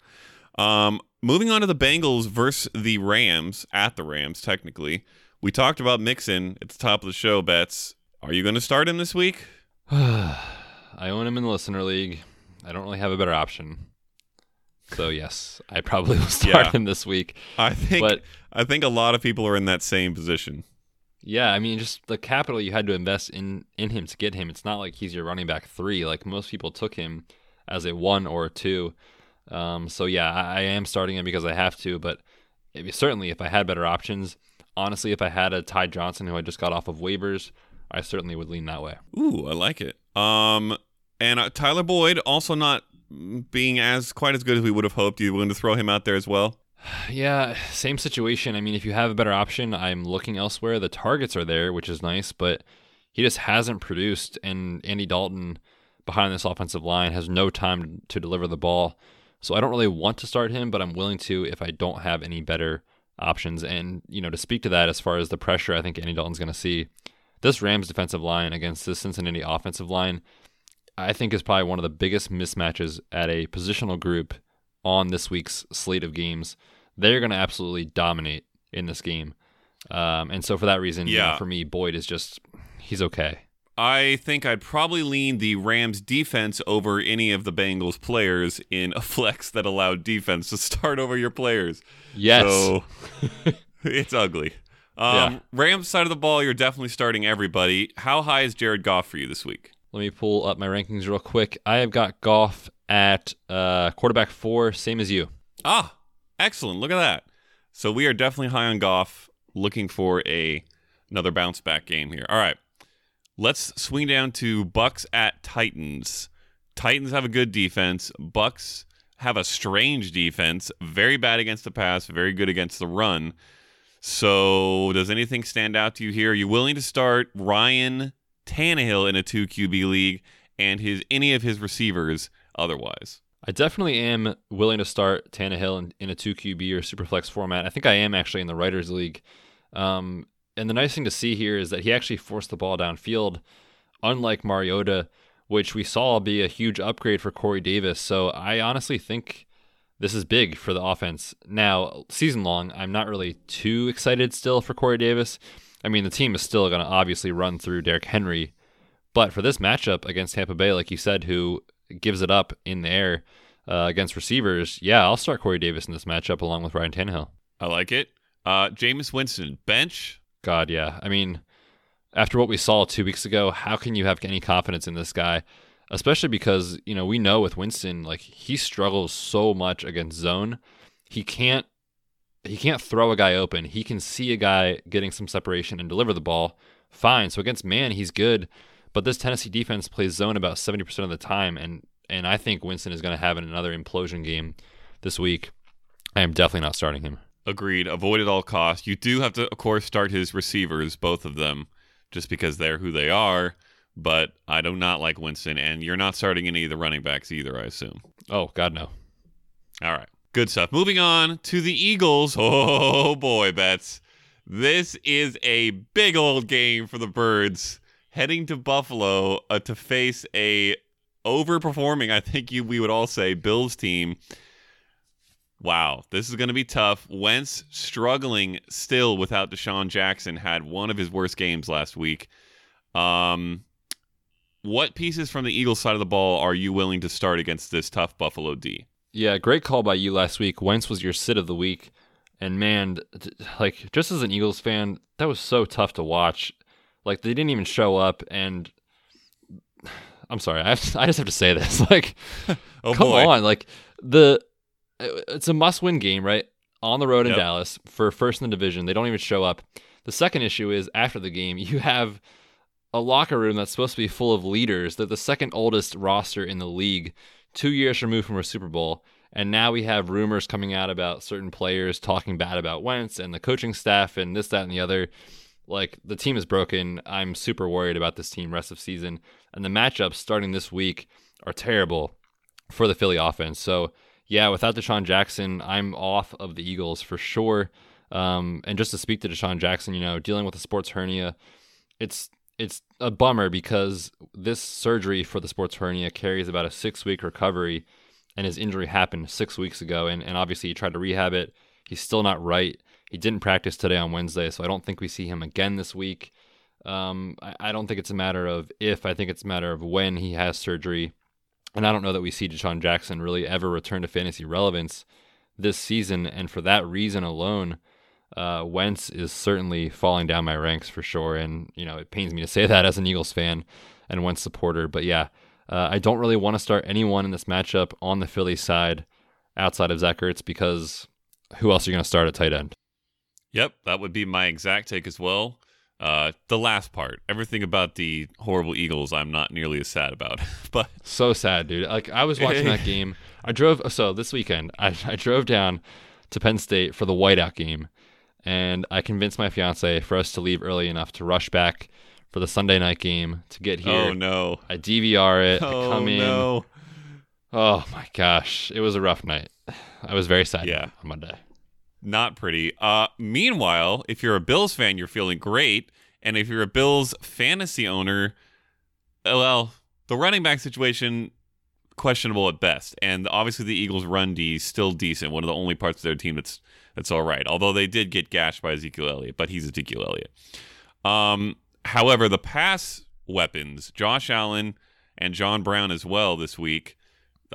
Um, moving on to the Bengals versus the Rams at the Rams. Technically, we talked about Mixon at the top of the show. Betz, are you going to start him this week?
I own him in the listener league. I don't really have a better option. So yes, I probably will start
Yeah.
him this week.
I think
But-
I think a lot of people are in that same position.
Yeah, I mean, just the capital you had to invest in in him to get him. It's not like he's your running back three. Like most people took him as a one or a two. Um, so yeah, I, I am starting him because I have to. But if, certainly, if I had better options, honestly, if I had a Ty Johnson who I just got off of waivers, I certainly would lean that way.
Ooh, I like it. Um, and uh, Tyler Boyd also not being as quite as good as we would have hoped. You willing to throw him out there as well?
Yeah, same situation. I mean, if you have a better option, I'm looking elsewhere. The targets are there, which is nice, but he just hasn't produced. And Andy Dalton behind this offensive line has no time to deliver the ball. So I don't really want to start him, but I'm willing to if I don't have any better options. And, you know, to speak to that as far as the pressure I think Andy Dalton's going to see, this Rams defensive line against this Cincinnati offensive line, I think is probably one of the biggest mismatches at a positional group on this week's slate of games. They're going to absolutely dominate in this game. Um, and so for that reason, you know,
Yeah.
for me, Boyd is just, he's okay.
I think I'd probably lean the Rams defense over any of the Bengals players in a flex that allowed defense to start over your players.
Yes.
So it's ugly. Um,
Yeah.
Rams side of the ball, you're definitely starting everybody. How high is Jared Goff for you this week?
let me pull up my rankings real quick. I have got Goff at uh, quarterback four, same as you.
Ah, excellent. Look at that. So we are definitely high on Goff, looking for a another bounce back game here. All right. Let's swing down to Bucs at Titans. Titans have a good defense. Bucs have a strange defense. Very bad against the pass, very good against the run. So, does anything stand out to you here? Are you willing to start Ryan Tannehill in a two QB league and his any of his receivers otherwise?
I definitely am willing to start Tannehill in, in a two QB or superflex format. I think I am actually in the writers league. Um, and the nice thing to see here is that he actually forced the ball downfield, unlike Mariota, which we saw be a huge upgrade for Corey Davis. So I honestly think this is big for the offense. Now, season long, I'm not really too excited still for Corey Davis. I mean, the team is still going to obviously run through Derrick Henry, but for this matchup against Tampa Bay, like you said, who gives it up in the air uh, against receivers, yeah, I'll start Corey Davis in this matchup along with Ryan Tannehill.
I like it. Uh, Jameis Winston, bench.
God, yeah. I mean, after what we saw two weeks ago, how can you have any confidence in this guy? Especially because, you know, we know with Winston, like he struggles so much against zone. He can't he can't throw a guy open. He can see a guy getting some separation and deliver the ball. Fine. So against man, he's good. But this Tennessee defense plays zone about 70% of the time. And and I think Winston is going to have another implosion game this week. I am definitely not starting him.
Agreed. Avoid at all costs. You do have to, of course, start his receivers, both of them, just because they're who they are. But I do not like Winston, and you're not starting any of the running backs either, I assume.
Oh, God, no.
All right. Good stuff. Moving on to the Eagles. Oh, boy, Betz. This is a big old game for the Birds heading to Buffalo uh, to face a overperforming, I think you, we would all say, Bills team Wow, this is going to be tough. Wentz struggling still without DeSean Jackson had one of his worst games last week. Um, what pieces from the Eagles side of the ball are you willing to start against this tough Buffalo D?
Yeah, great call by you last week. Wentz was your sit of the week, and man, like just as an Eagles fan, that was so tough to watch. Like they didn't even show up, and I'm sorry, I, have, I just have to say this. Like, oh come boy. on, like the uh, it's a must-win game, right? On the road in yep. Dallas for first in the division. They don't even show up. The second issue is after the game, you have a locker room that's supposed to be full of leaders. They're the second oldest roster in the league, two years removed from a Super Bowl. And now we have rumors coming out about certain players talking bad about Wentz and the coaching staff and this, that, and the other. Like the team is broken. I'm super worried about this team rest of season. And the matchups starting this week are terrible for the Philly offense. So yeah, without DeSean Jackson, I'm off of the Eagles for sure. Um, and just to speak to DeSean Jackson, you know, dealing with a sports hernia, it's it's a bummer because this surgery for the sports hernia carries about a six week recovery, and his injury happened six weeks ago, and, and obviously he tried to rehab it. He's still not right. He didn't practice today on Wednesday, so I don't think we see him again this week. Um, I, I don't think it's a matter of if, I think it's a matter of when he has surgery. And I don't know that we see DeSean Jackson really ever return to fantasy relevance this season. And for that reason alone, uh, Wentz is certainly falling down my ranks for sure. And, you know, it pains me to say that as an Eagles fan and Wentz supporter. But yeah, uh, I don't really want to start anyone in this matchup on the Philly side outside of Zach Ertz because who else are you going to start at tight end?
Yep, that would be my exact take as well. Uh, the last part, everything about the horrible Eagles, I'm not nearly as sad about. but
so sad, dude. Like I was watching that game. I drove. So this weekend, I, I drove down to Penn State for the whiteout game, and I convinced my fiance for us to leave early enough to rush back for the Sunday night game to get here.
Oh no!
I DVR it.
Oh,
I come in.
No.
Oh my gosh, it was a rough night. I was very sad. Yeah. on Monday
not pretty. Uh, meanwhile, if you're a Bills fan, you're feeling great, and if you're a Bills fantasy owner, uh, well, the running back situation questionable at best, and obviously the Eagles' run D is still decent. One of the only parts of their team that's that's all right. Although they did get gashed by Ezekiel Elliott, but he's Ezekiel Elliott. Um, however, the pass weapons, Josh Allen and John Brown as well this week.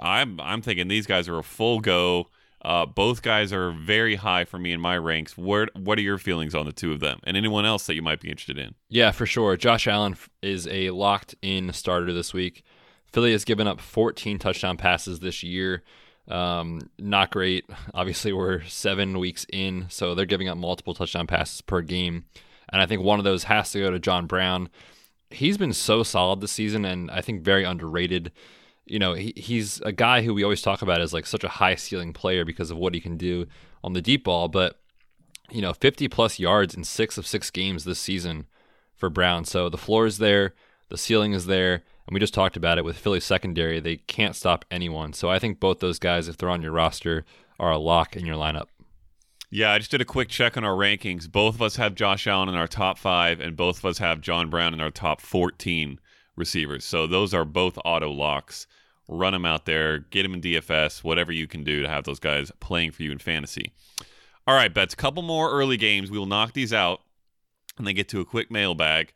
I'm I'm thinking these guys are a full go Uh, both guys are very high for me in my ranks. What what are your feelings on the two of them, and anyone else that you might be interested in?
Yeah, for sure. Josh Allen is a locked in starter this week. Philly has given up 14 touchdown passes this year. Um, not great. Obviously, we're seven weeks in, so they're giving up multiple touchdown passes per game. And I think one of those has to go to John Brown. He's been so solid this season, and I think very underrated. You know, he, he's a guy who we always talk about as like such a high ceiling player because of what he can do on the deep ball. But, you know, 50 plus yards in six of six games this season for Brown. So the floor is there, the ceiling is there and we just talked about it with Philly secondary. They can't stop anyone. So I think both those guys, if they're on your roster, are a lock in your lineup.
Yeah, I just did a quick check on our rankings. Both of us have Josh Allen in our top five, and both of us have John Brown in our top 14 receivers. So those are both auto locks. Run them out there, get them in DFS, whatever you can do to have those guys playing for you in fantasy. All right, Betz. Couple more early games. We will knock these out and then get to a quick mailbag.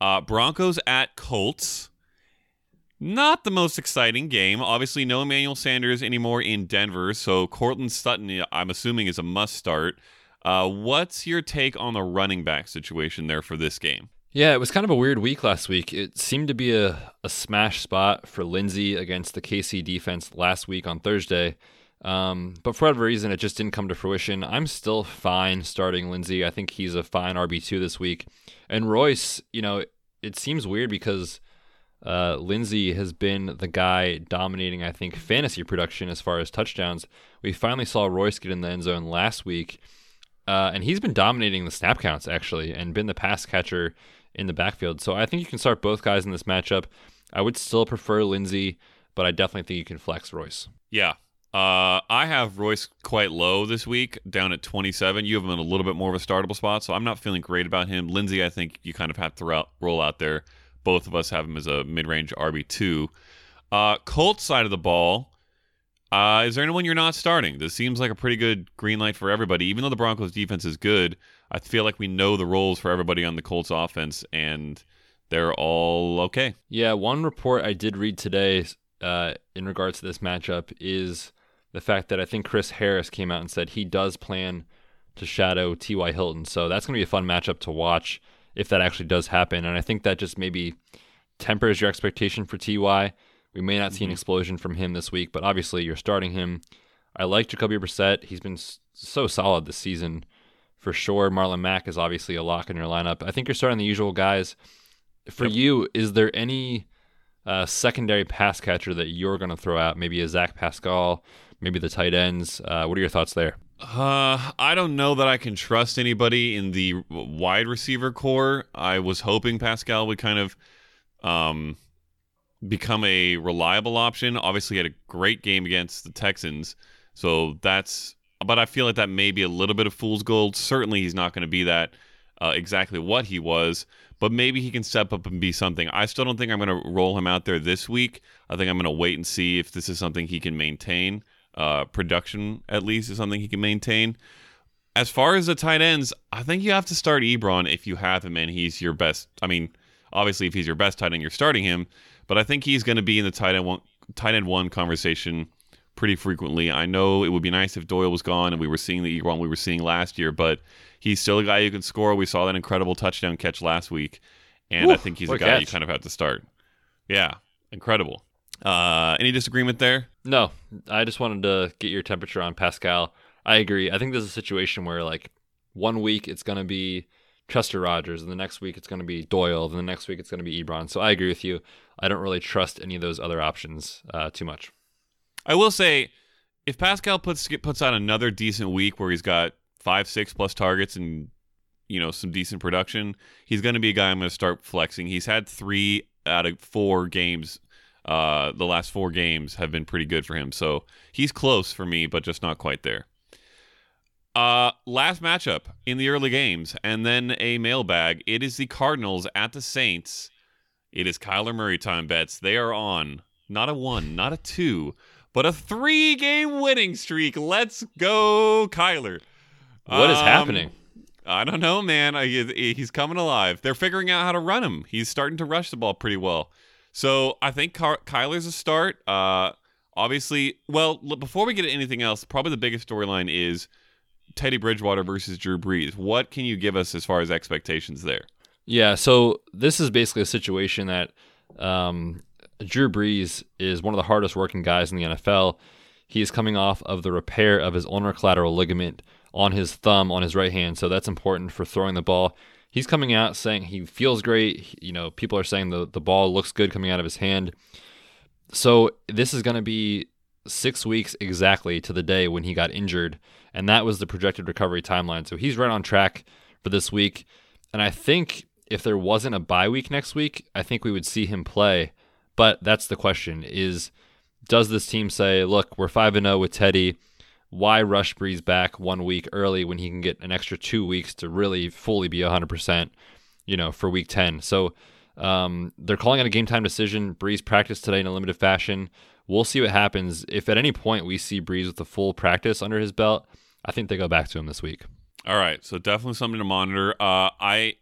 Uh, Broncos at Colts. Not the most exciting game. Obviously, no Emmanuel Sanders anymore in Denver, so Courtland Sutton, I'm assuming, is a must start. Uh, what's your take on the running back situation there for this game?
Yeah, it was kind of a weird week last week. It seemed to be a, a smash spot for Lindsay against the KC defense last week on Thursday. Um, but for whatever reason, it just didn't come to fruition. I'm still fine starting Lindsay. I think he's a fine RB2 this week. And Royce, you know, it seems weird because uh, Lindsay has been the guy dominating, I think, fantasy production as far as touchdowns. We finally saw Royce get in the end zone last week, uh, and he's been dominating the snap counts actually, and been the pass catcher in the backfield. So I think you can start both guys in this matchup. I would still prefer Lindsay, but I definitely think you can flex Royce.
Yeah. Uh, I have Royce quite low this week, down at 27. You have him in a little bit more of a startable spot, so I'm not feeling great about him. Lindsay, I think you kind of have to roll out there both of us have him as a mid-range RB2. Uh, side of the ball, uh, is there anyone you're not starting? This seems like a pretty good green light for everybody. Even though the Broncos defense is good, I feel like we know the roles for everybody on the Colts offense, and they're all okay.
Yeah, one report I did read today uh, in regards to this matchup is the fact that I think Chris Harris came out and said he does plan to shadow T.Y. Hilton. So that's going to be a fun matchup to watch if that actually does happen. And I think that just maybe tempers your expectation for Ty. We may not see an mm-hmm. explosion from him this week, but obviously you're starting him. I like Jacoby Brissett. He's been so solid this season for sure. Marlon Mack is obviously a lock in your lineup. I think you're starting the usual guys. For yep. you, is there any uh, secondary pass catcher that you're going to throw out? Maybe a Zach Pascal, maybe the tight ends. Uh, what are your thoughts there?
Uh, I don't know that I can trust anybody in the wide receiver core. I was hoping Pascal would kind of um, become a reliable option. Obviously, had a great game against the Texans, so that's. But I feel like that may be a little bit of fool's gold. Certainly, he's not going to be that uh, exactly what he was, but maybe he can step up and be something. I still don't think I'm going to roll him out there this week. I think I'm going to wait and see if this is something he can maintain uh, production at least is something he can maintain. As far as the tight ends, I think you have to start Ebron if you have him and he's your best. I mean, obviously if he's your best tight end, you're starting him, but I think he's going to be in the tight end one, tight end one conversation pretty frequently. I know it would be nice if Doyle was gone and we were seeing the Ebron we were seeing last year, but he's still a guy who can score. We saw that incredible touchdown catch last week, and Ooh, I think he's a guy catch. you kind of have to start. Yeah, incredible. Uh, any disagreement there?
No, I just wanted to get your temperature on Pascal. I agree. I think there's a situation where like one week it's going to be Chester Rogers, and the next week it's going to be Doyle, and the next week it's going to be Ebron. So I agree with you. I don't really trust any of those other options uh, too much.
I will say, if Pascal puts puts out another decent week where he's got five, six plus targets and you know some decent production, he's going to be a guy I'm going to start flexing. He's had three out of four games uh, the last four games have been pretty good for him. So he's close for me, but just not quite there. Uh, last matchup in the early games, and then a mailbag. It is the Cardinals at the Saints. It is Kyler Murray time Betz. They are on not a one, not a two, but a three game winning streak. Let's go, Kyler.
What is um, happening?
I don't know, man. I, he's coming alive. They're figuring out how to run him. He's starting to rush the ball pretty well. So I think Ky- Kyler's a start. Uh, Obviously, well, l- before we get to anything else, probably the biggest storyline is Teddy Bridgewater versus Drew Brees. What can you give us as far as expectations there?
Yeah, so this is basically a situation that um, Drew Brees is one of the hardest working guys in the NFL. He is coming off of the repair of his ulnar collateral ligament on his thumb on his right hand, so that's important for throwing the ball. He's coming out saying he feels great. You know, people are saying the the ball looks good coming out of his hand. So this is going to be six weeks exactly to the day when he got injured, and that was the projected recovery timeline. So he's right on track for this week, and I think if there wasn't a bye week next week, I think we would see him play. But that's the question: is does this team say, "Look, we're five and zero with Teddy"? Why rush Brees back one week early when he can get an extra two weeks to really fully be 100%, you know, for week 10? So um, they're calling it a game time decision. Brees practiced today in a limited fashion. We'll see what happens. If at any point we see Brees with the full practice under his belt, I think they go back to him this week.
All right, so definitely something to monitor. Uh, I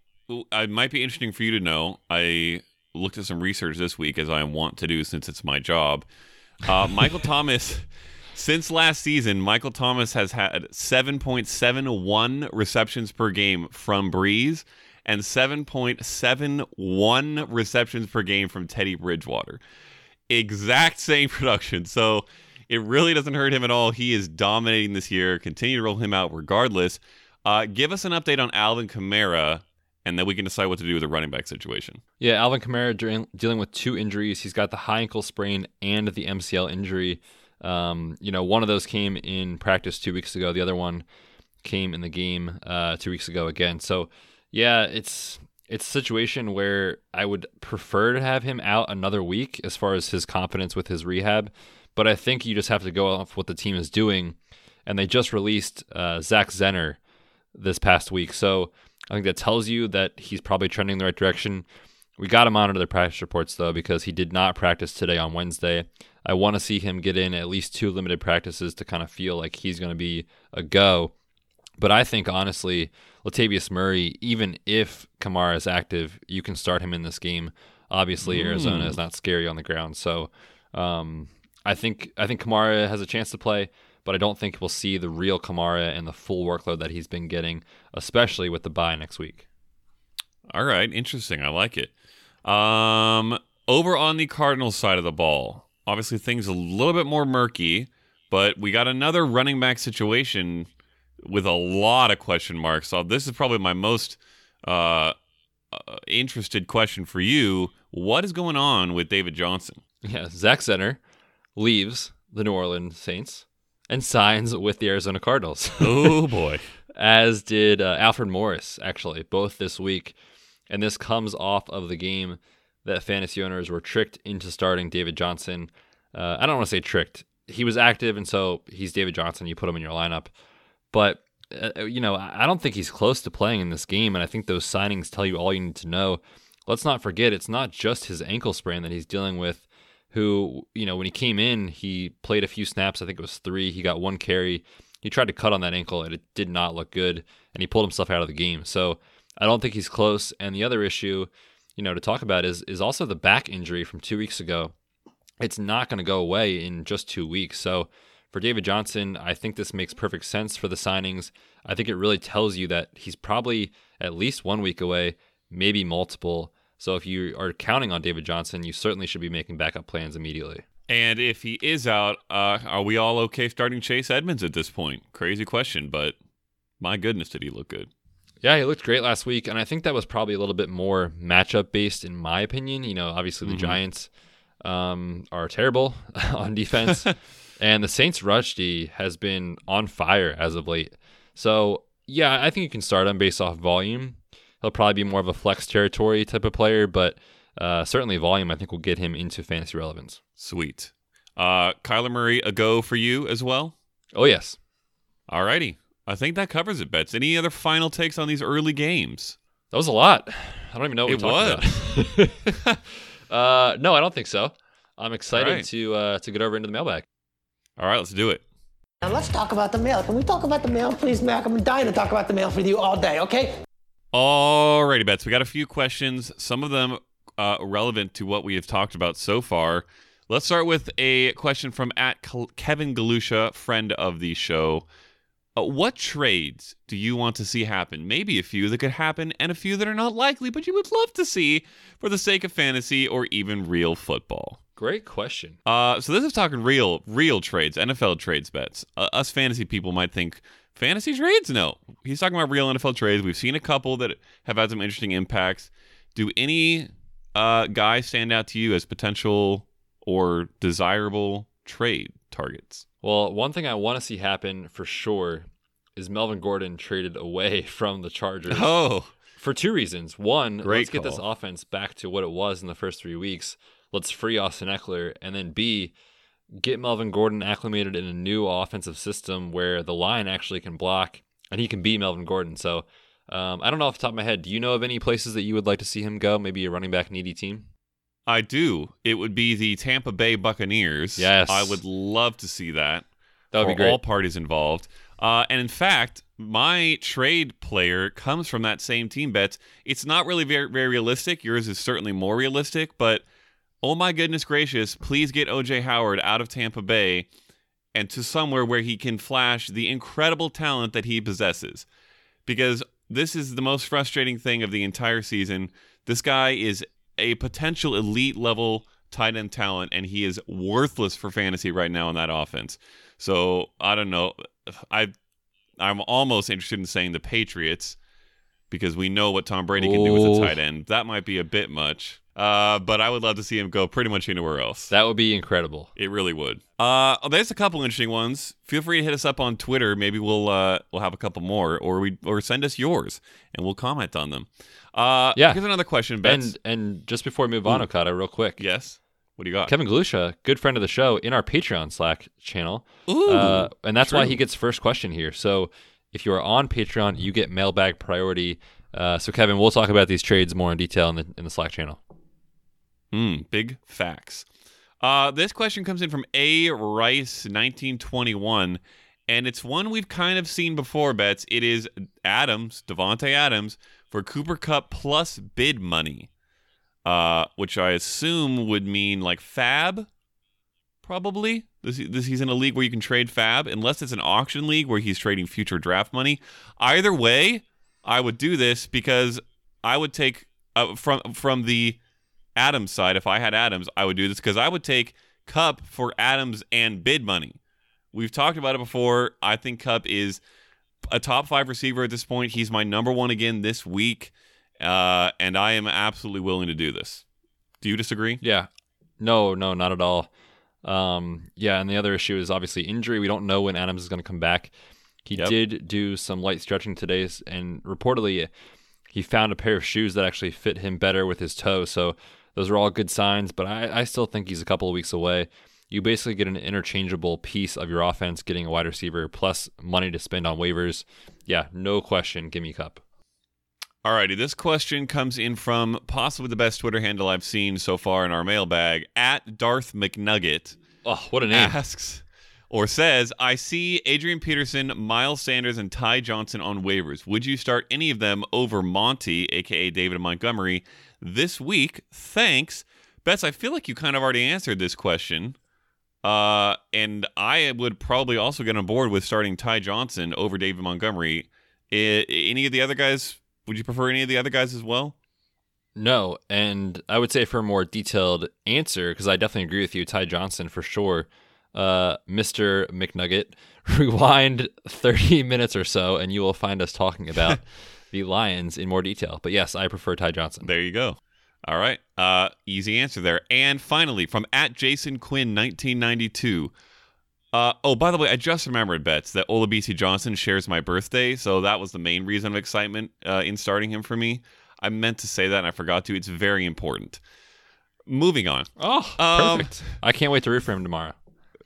I might be interesting for you to know. I looked at some research this week, as I want to do since it's my job. Uh, Michael Thomas, since last season, Michael Thomas has had 7.71 receptions per game from Brees and 7.71 receptions per game from Teddy Bridgewater. Exact same production. So it really doesn't hurt him at all. He is dominating this year. Continue to roll him out regardless. Uh, give us an update on Alvin Kamara, and then we can decide what to do with the running back situation.
Yeah, Alvin Kamara dealing with two injuries. He's got the high ankle sprain and the MCL injury. Um, you know, one of those came in practice two weeks ago. The other one came in the game uh, two weeks ago again. So, yeah, it's it's a situation where I would prefer to have him out another week as far as his confidence with his rehab. But I think you just have to go off what the team is doing. And they just released uh, Zach Zenner this past week. So I think that tells you that he's probably trending in the right direction. We got to monitor the practice reports though, because he did not practice today on Wednesday. I want to see him get in at least two limited practices to kind of feel like he's going to be a go. But I think honestly, Latavius Murray, even if Kamara is active, you can start him in this game. Obviously, mm. Arizona is not scary on the ground, so um, I think I think Kamara has a chance to play, but I don't think we'll see the real Kamara and the full workload that he's been getting, especially with the bye next week.
All right, interesting. I like it. Um, over on the Cardinals side of the ball, obviously things a little bit more murky, but we got another running back situation with a lot of question marks. So this is probably my most uh, uh, interested question for you. What is going on with David Johnson?
Yeah, Zach Zenner leaves the New Orleans Saints and signs with the Arizona Cardinals.
oh boy!
As did uh, Alfred Morris, actually, both this week. And this comes off of the game that fantasy owners were tricked into starting David Johnson. Uh, I don't want to say tricked. He was active, and so he's David Johnson. You put him in your lineup. But, uh, you know, I don't think he's close to playing in this game. And I think those signings tell you all you need to know. Let's not forget, it's not just his ankle sprain that he's dealing with. Who, you know, when he came in, he played a few snaps. I think it was three. He got one carry. He tried to cut on that ankle, and it did not look good. And he pulled himself out of the game. So I don't think he's close. And the other issue, you know, to talk about is is also the back injury from two weeks ago. It's not going to go away in just two weeks. So for David Johnson, I think this makes perfect sense for the signings. I think it really tells you that he's probably at least one week away, maybe multiple. So if you are counting on David Johnson, you certainly should be making backup plans immediately.
And if he is out, uh, are we all okay starting Chase Edmonds at this point? Crazy question, but my goodness, did he look good?
Yeah, he looked great last week, and I think that was probably a little bit more matchup based, in my opinion. You know, obviously the mm-hmm. Giants um, are terrible on defense, and the Saints' rush D has been on fire as of late. So yeah, I think you can start him based off volume. He'll probably be more of a flex territory type of player, but uh, certainly volume I think will get him into fantasy relevance.
Sweet. Uh, Kyler Murray, a go for you as well?
Oh yes.
All righty. I think that covers it, Betz. Any other final takes on these early games?
That was a lot. I don't even know what
it
was. uh, no, I don't think so. I'm excited right. to uh, to get over into the mailbag.
All right, let's do it.
Now let's talk about the mail. Can we talk about the mail, please, Mac? I'm dying to talk about the mail with you all day. Okay.
Alrighty, Betz. We got a few questions. Some of them uh, relevant to what we have talked about so far. Let's start with a question from at Kevin Galusha, friend of the show. Uh, what trades do you want to see happen? Maybe a few that could happen and a few that are not likely, but you would love to see for the sake of fantasy or even real football.
Great question.
Uh, so this is talking real, real trades, NFL trades Betz. Uh, us fantasy people might think fantasy trades. No, he's talking about real NFL trades. We've seen a couple that have had some interesting impacts. Do any uh, guys stand out to you as potential or desirable trade targets?
Well, one thing I want to see happen for sure is Melvin Gordon traded away from the Chargers.
Oh,
For two reasons. One,
Great
let's get this offense back to what it was in the first three weeks. Let's free Austin Eckler. And then B, get Melvin Gordon acclimated in a new offensive system where the line actually can block and he can be Melvin Gordon. So um, I don't know off the top of my head. Do you know of any places that you would like to see him go? Maybe a running back needy team?
I do. It would be the Tampa Bay Buccaneers.
Yes.
I would love to see that.
That would be great.
all parties involved. Uh, and in fact, my trade player comes from that same team. Betz. It's not really very very realistic. Yours is certainly more realistic, but oh my goodness gracious! Please get OJ Howard out of Tampa Bay and to somewhere where he can flash the incredible talent that he possesses. Because this is the most frustrating thing of the entire season. This guy is a potential elite level tight end talent, and he is worthless for fantasy right now in that offense. So I don't know. I I'm almost interested in saying the Patriots because we know what Tom Brady can do with a tight end. That might be a bit much. Uh, but I would love to see him go pretty much anywhere else.
That would be incredible.
It really would. Uh, oh, there's a couple interesting ones. Feel free to hit us up on Twitter. Maybe we'll uh, we'll have a couple more, or we or send us yours, and we'll comment on them. Uh,
Yeah.
Here's another question, Ben.
And and just before we move on, Okada, real quick.
yes. What do you got?
Kevin Galusha, good friend of the show, in our Patreon Slack channel.
Ooh,
Uh, and that's why he gets first question here. So if you are on Patreon, you get mailbag priority. Uh, so Kevin, we'll talk about these trades more in detail in the in the Slack channel.
Mm, big facts. Uh, this question comes in from A Rice 1921, and it's one we've kind of seen before. Betz it is Adams, Davante Adams for Cooper Kupp plus bid money, uh, which I assume would mean like FAAB, probably. This, this he's in a league where you can trade FAAB, unless it's an auction league where he's trading future draft money. Either way, I would do this because I would take uh, from from the Adams side, if I had Adams, I would do this because I would take Kupp for Adams and bid money. We've talked about it before. I think Kupp is a top five receiver at this point. He's my number one again this week, uh, and I am absolutely willing to do this. Do you disagree?
Yeah. No, no, not at all. Um, yeah, and the other issue is obviously injury. We don't know when Adams is going to come back. He
Yep.
did do some light stretching today, and reportedly, he found a pair of shoes that actually fit him better with his toe. So those are all good signs. But I, I still think he's a couple of weeks away. You basically get an interchangeable piece of your offense, getting a wide receiver plus money to spend on waivers. Yeah, no question. Give me Kupp.
Alrighty, this question comes in from possibly the best Twitter handle I've seen so far in our mailbag at Darth McNugget.
Oh, what a name!
asks or says, I see Adrian Peterson, Miles Sanders, and Ty Johnson on waivers. Would you start any of them over Monty, aka David Montgomery, this week? Thanks. Betz, I feel like you kind of already answered this question. Uh, and I would probably also get on board with starting Ty Johnson over David Montgomery. I, any of the other guys? Would you prefer any of the other guys as well?
No, and I would say for a more detailed answer, because I definitely agree with you, Ty Johnson for sure. Uh, Mr. McNugget, rewind 30 minutes or so, and you will find us talking about the Lions in more detail. But yes, I prefer Ty Johnson.
There you go. All right. Uh, easy answer there. And finally, from at Jason Quinn, 1992. Uh, oh, by the way, I just remembered, Betz, that Olabisi Johnson shares my birthday. So that was the main reason of excitement uh, in starting him for me. I meant to say that and I forgot to. It's very important. Moving on.
Oh,
Um,
perfect. I can't wait to root for him tomorrow.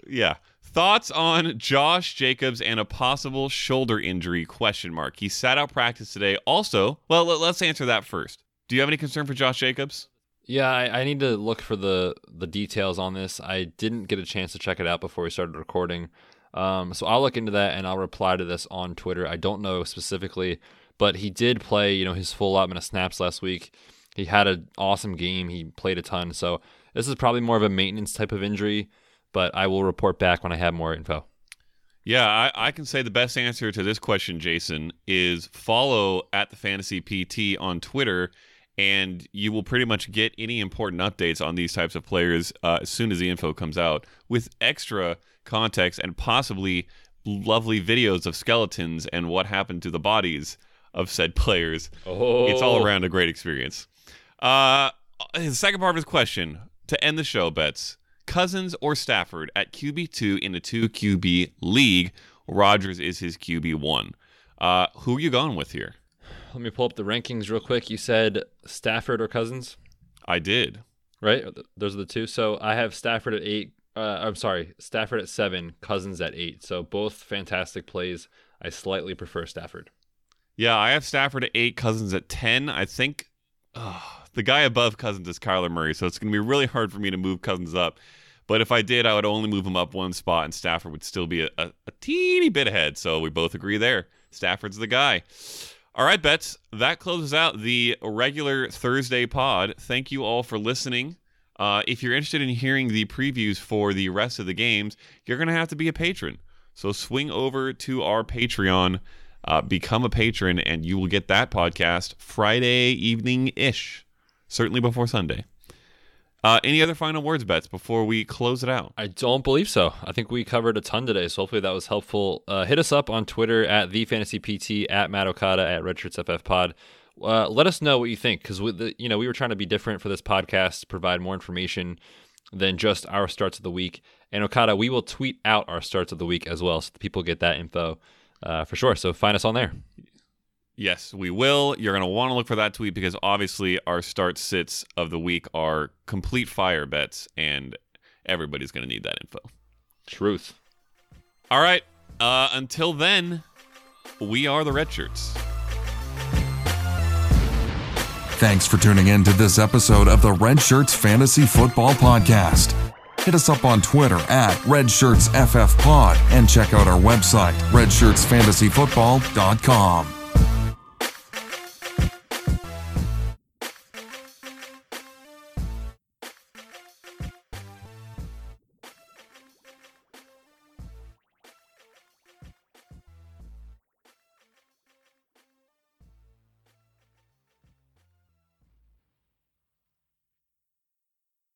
Yeah. Thoughts on Josh Jacobs and a possible shoulder injury question mark. He sat out practice today. Also, well, let- let's answer that first. Do you have any concern for Josh Jacobs?
Yeah, I, I need to look for the the details on this. I didn't get a chance to check it out before we started recording, um, so I'll look into that and I'll reply to this on Twitter. I don't know specifically, but he did play, you know, his full allotment of snaps last week. He had an awesome game. He played a ton, so This is probably more of a maintenance type of injury, but I will report back when I have more info.
Yeah, I, I can say the best answer to this question, Jason, is follow at the Fantasy PT on Twitter, and you will pretty much get any important updates on these types of players uh, as soon as the info comes out, with extra context and possibly lovely videos of skeletons and what happened to the bodies of said players.
Oh.
It's all around a great experience. Uh, the second part of his question to end the show, Betz Cousins or Stafford at QB2 in a 2 QB league. Rodgers is his QB1. Uh, who are you going with here?
Let me pull up the rankings real quick. You said Stafford or Cousins,
I did.
right? Those are the two. So I have Stafford at eight. Uh, I'm sorry, Stafford at seven, Cousins at eight. So both fantastic plays. I slightly prefer Stafford.
Yeah, I have Stafford at eight, Cousins at 10. I think uh, the guy above Cousins is Kyler Murray, so it's going to be really hard for me to move Cousins up. But if I did, I would only move him up one spot, and Stafford would still be a, a, a teeny bit ahead. So we both agree there. Stafford's the guy. All right, Betz. That closes out the regular Thursday pod. Thank you all for listening. Uh, if you're interested in hearing the previews for the rest of the games, you're going to have to be a patron. So swing over to our Patreon, uh, become a patron, and you will get that podcast Friday evening ish, certainly before Sunday. Uh, any other final words, Betz, before we close it out?
I don't believe so. I think we covered a ton today, so hopefully that was helpful. Uh, hit us up on Twitter at the Fantasy PT at Matt Okada at RedshirtsFF Pod. Uh, let us know what you think because you know we were trying to be different for this podcast, provide more information than just our starts of the week. And Okada, we will tweet out our starts of the week as well, so people get that info uh, for sure. So find us on there.
Yes, we will. You're going to want to look for that tweet because obviously our start sits of the week are complete fire Betz, and everybody's going to need that info.
Truth.
All right. Uh, until then, we are the Red Shirts.
Thanks for tuning in to this episode of the Red Shirts Fantasy Football Podcast. Hit us up on Twitter at RedShirtsFFPod and check out our website, redshirtsfantasyfootball.com.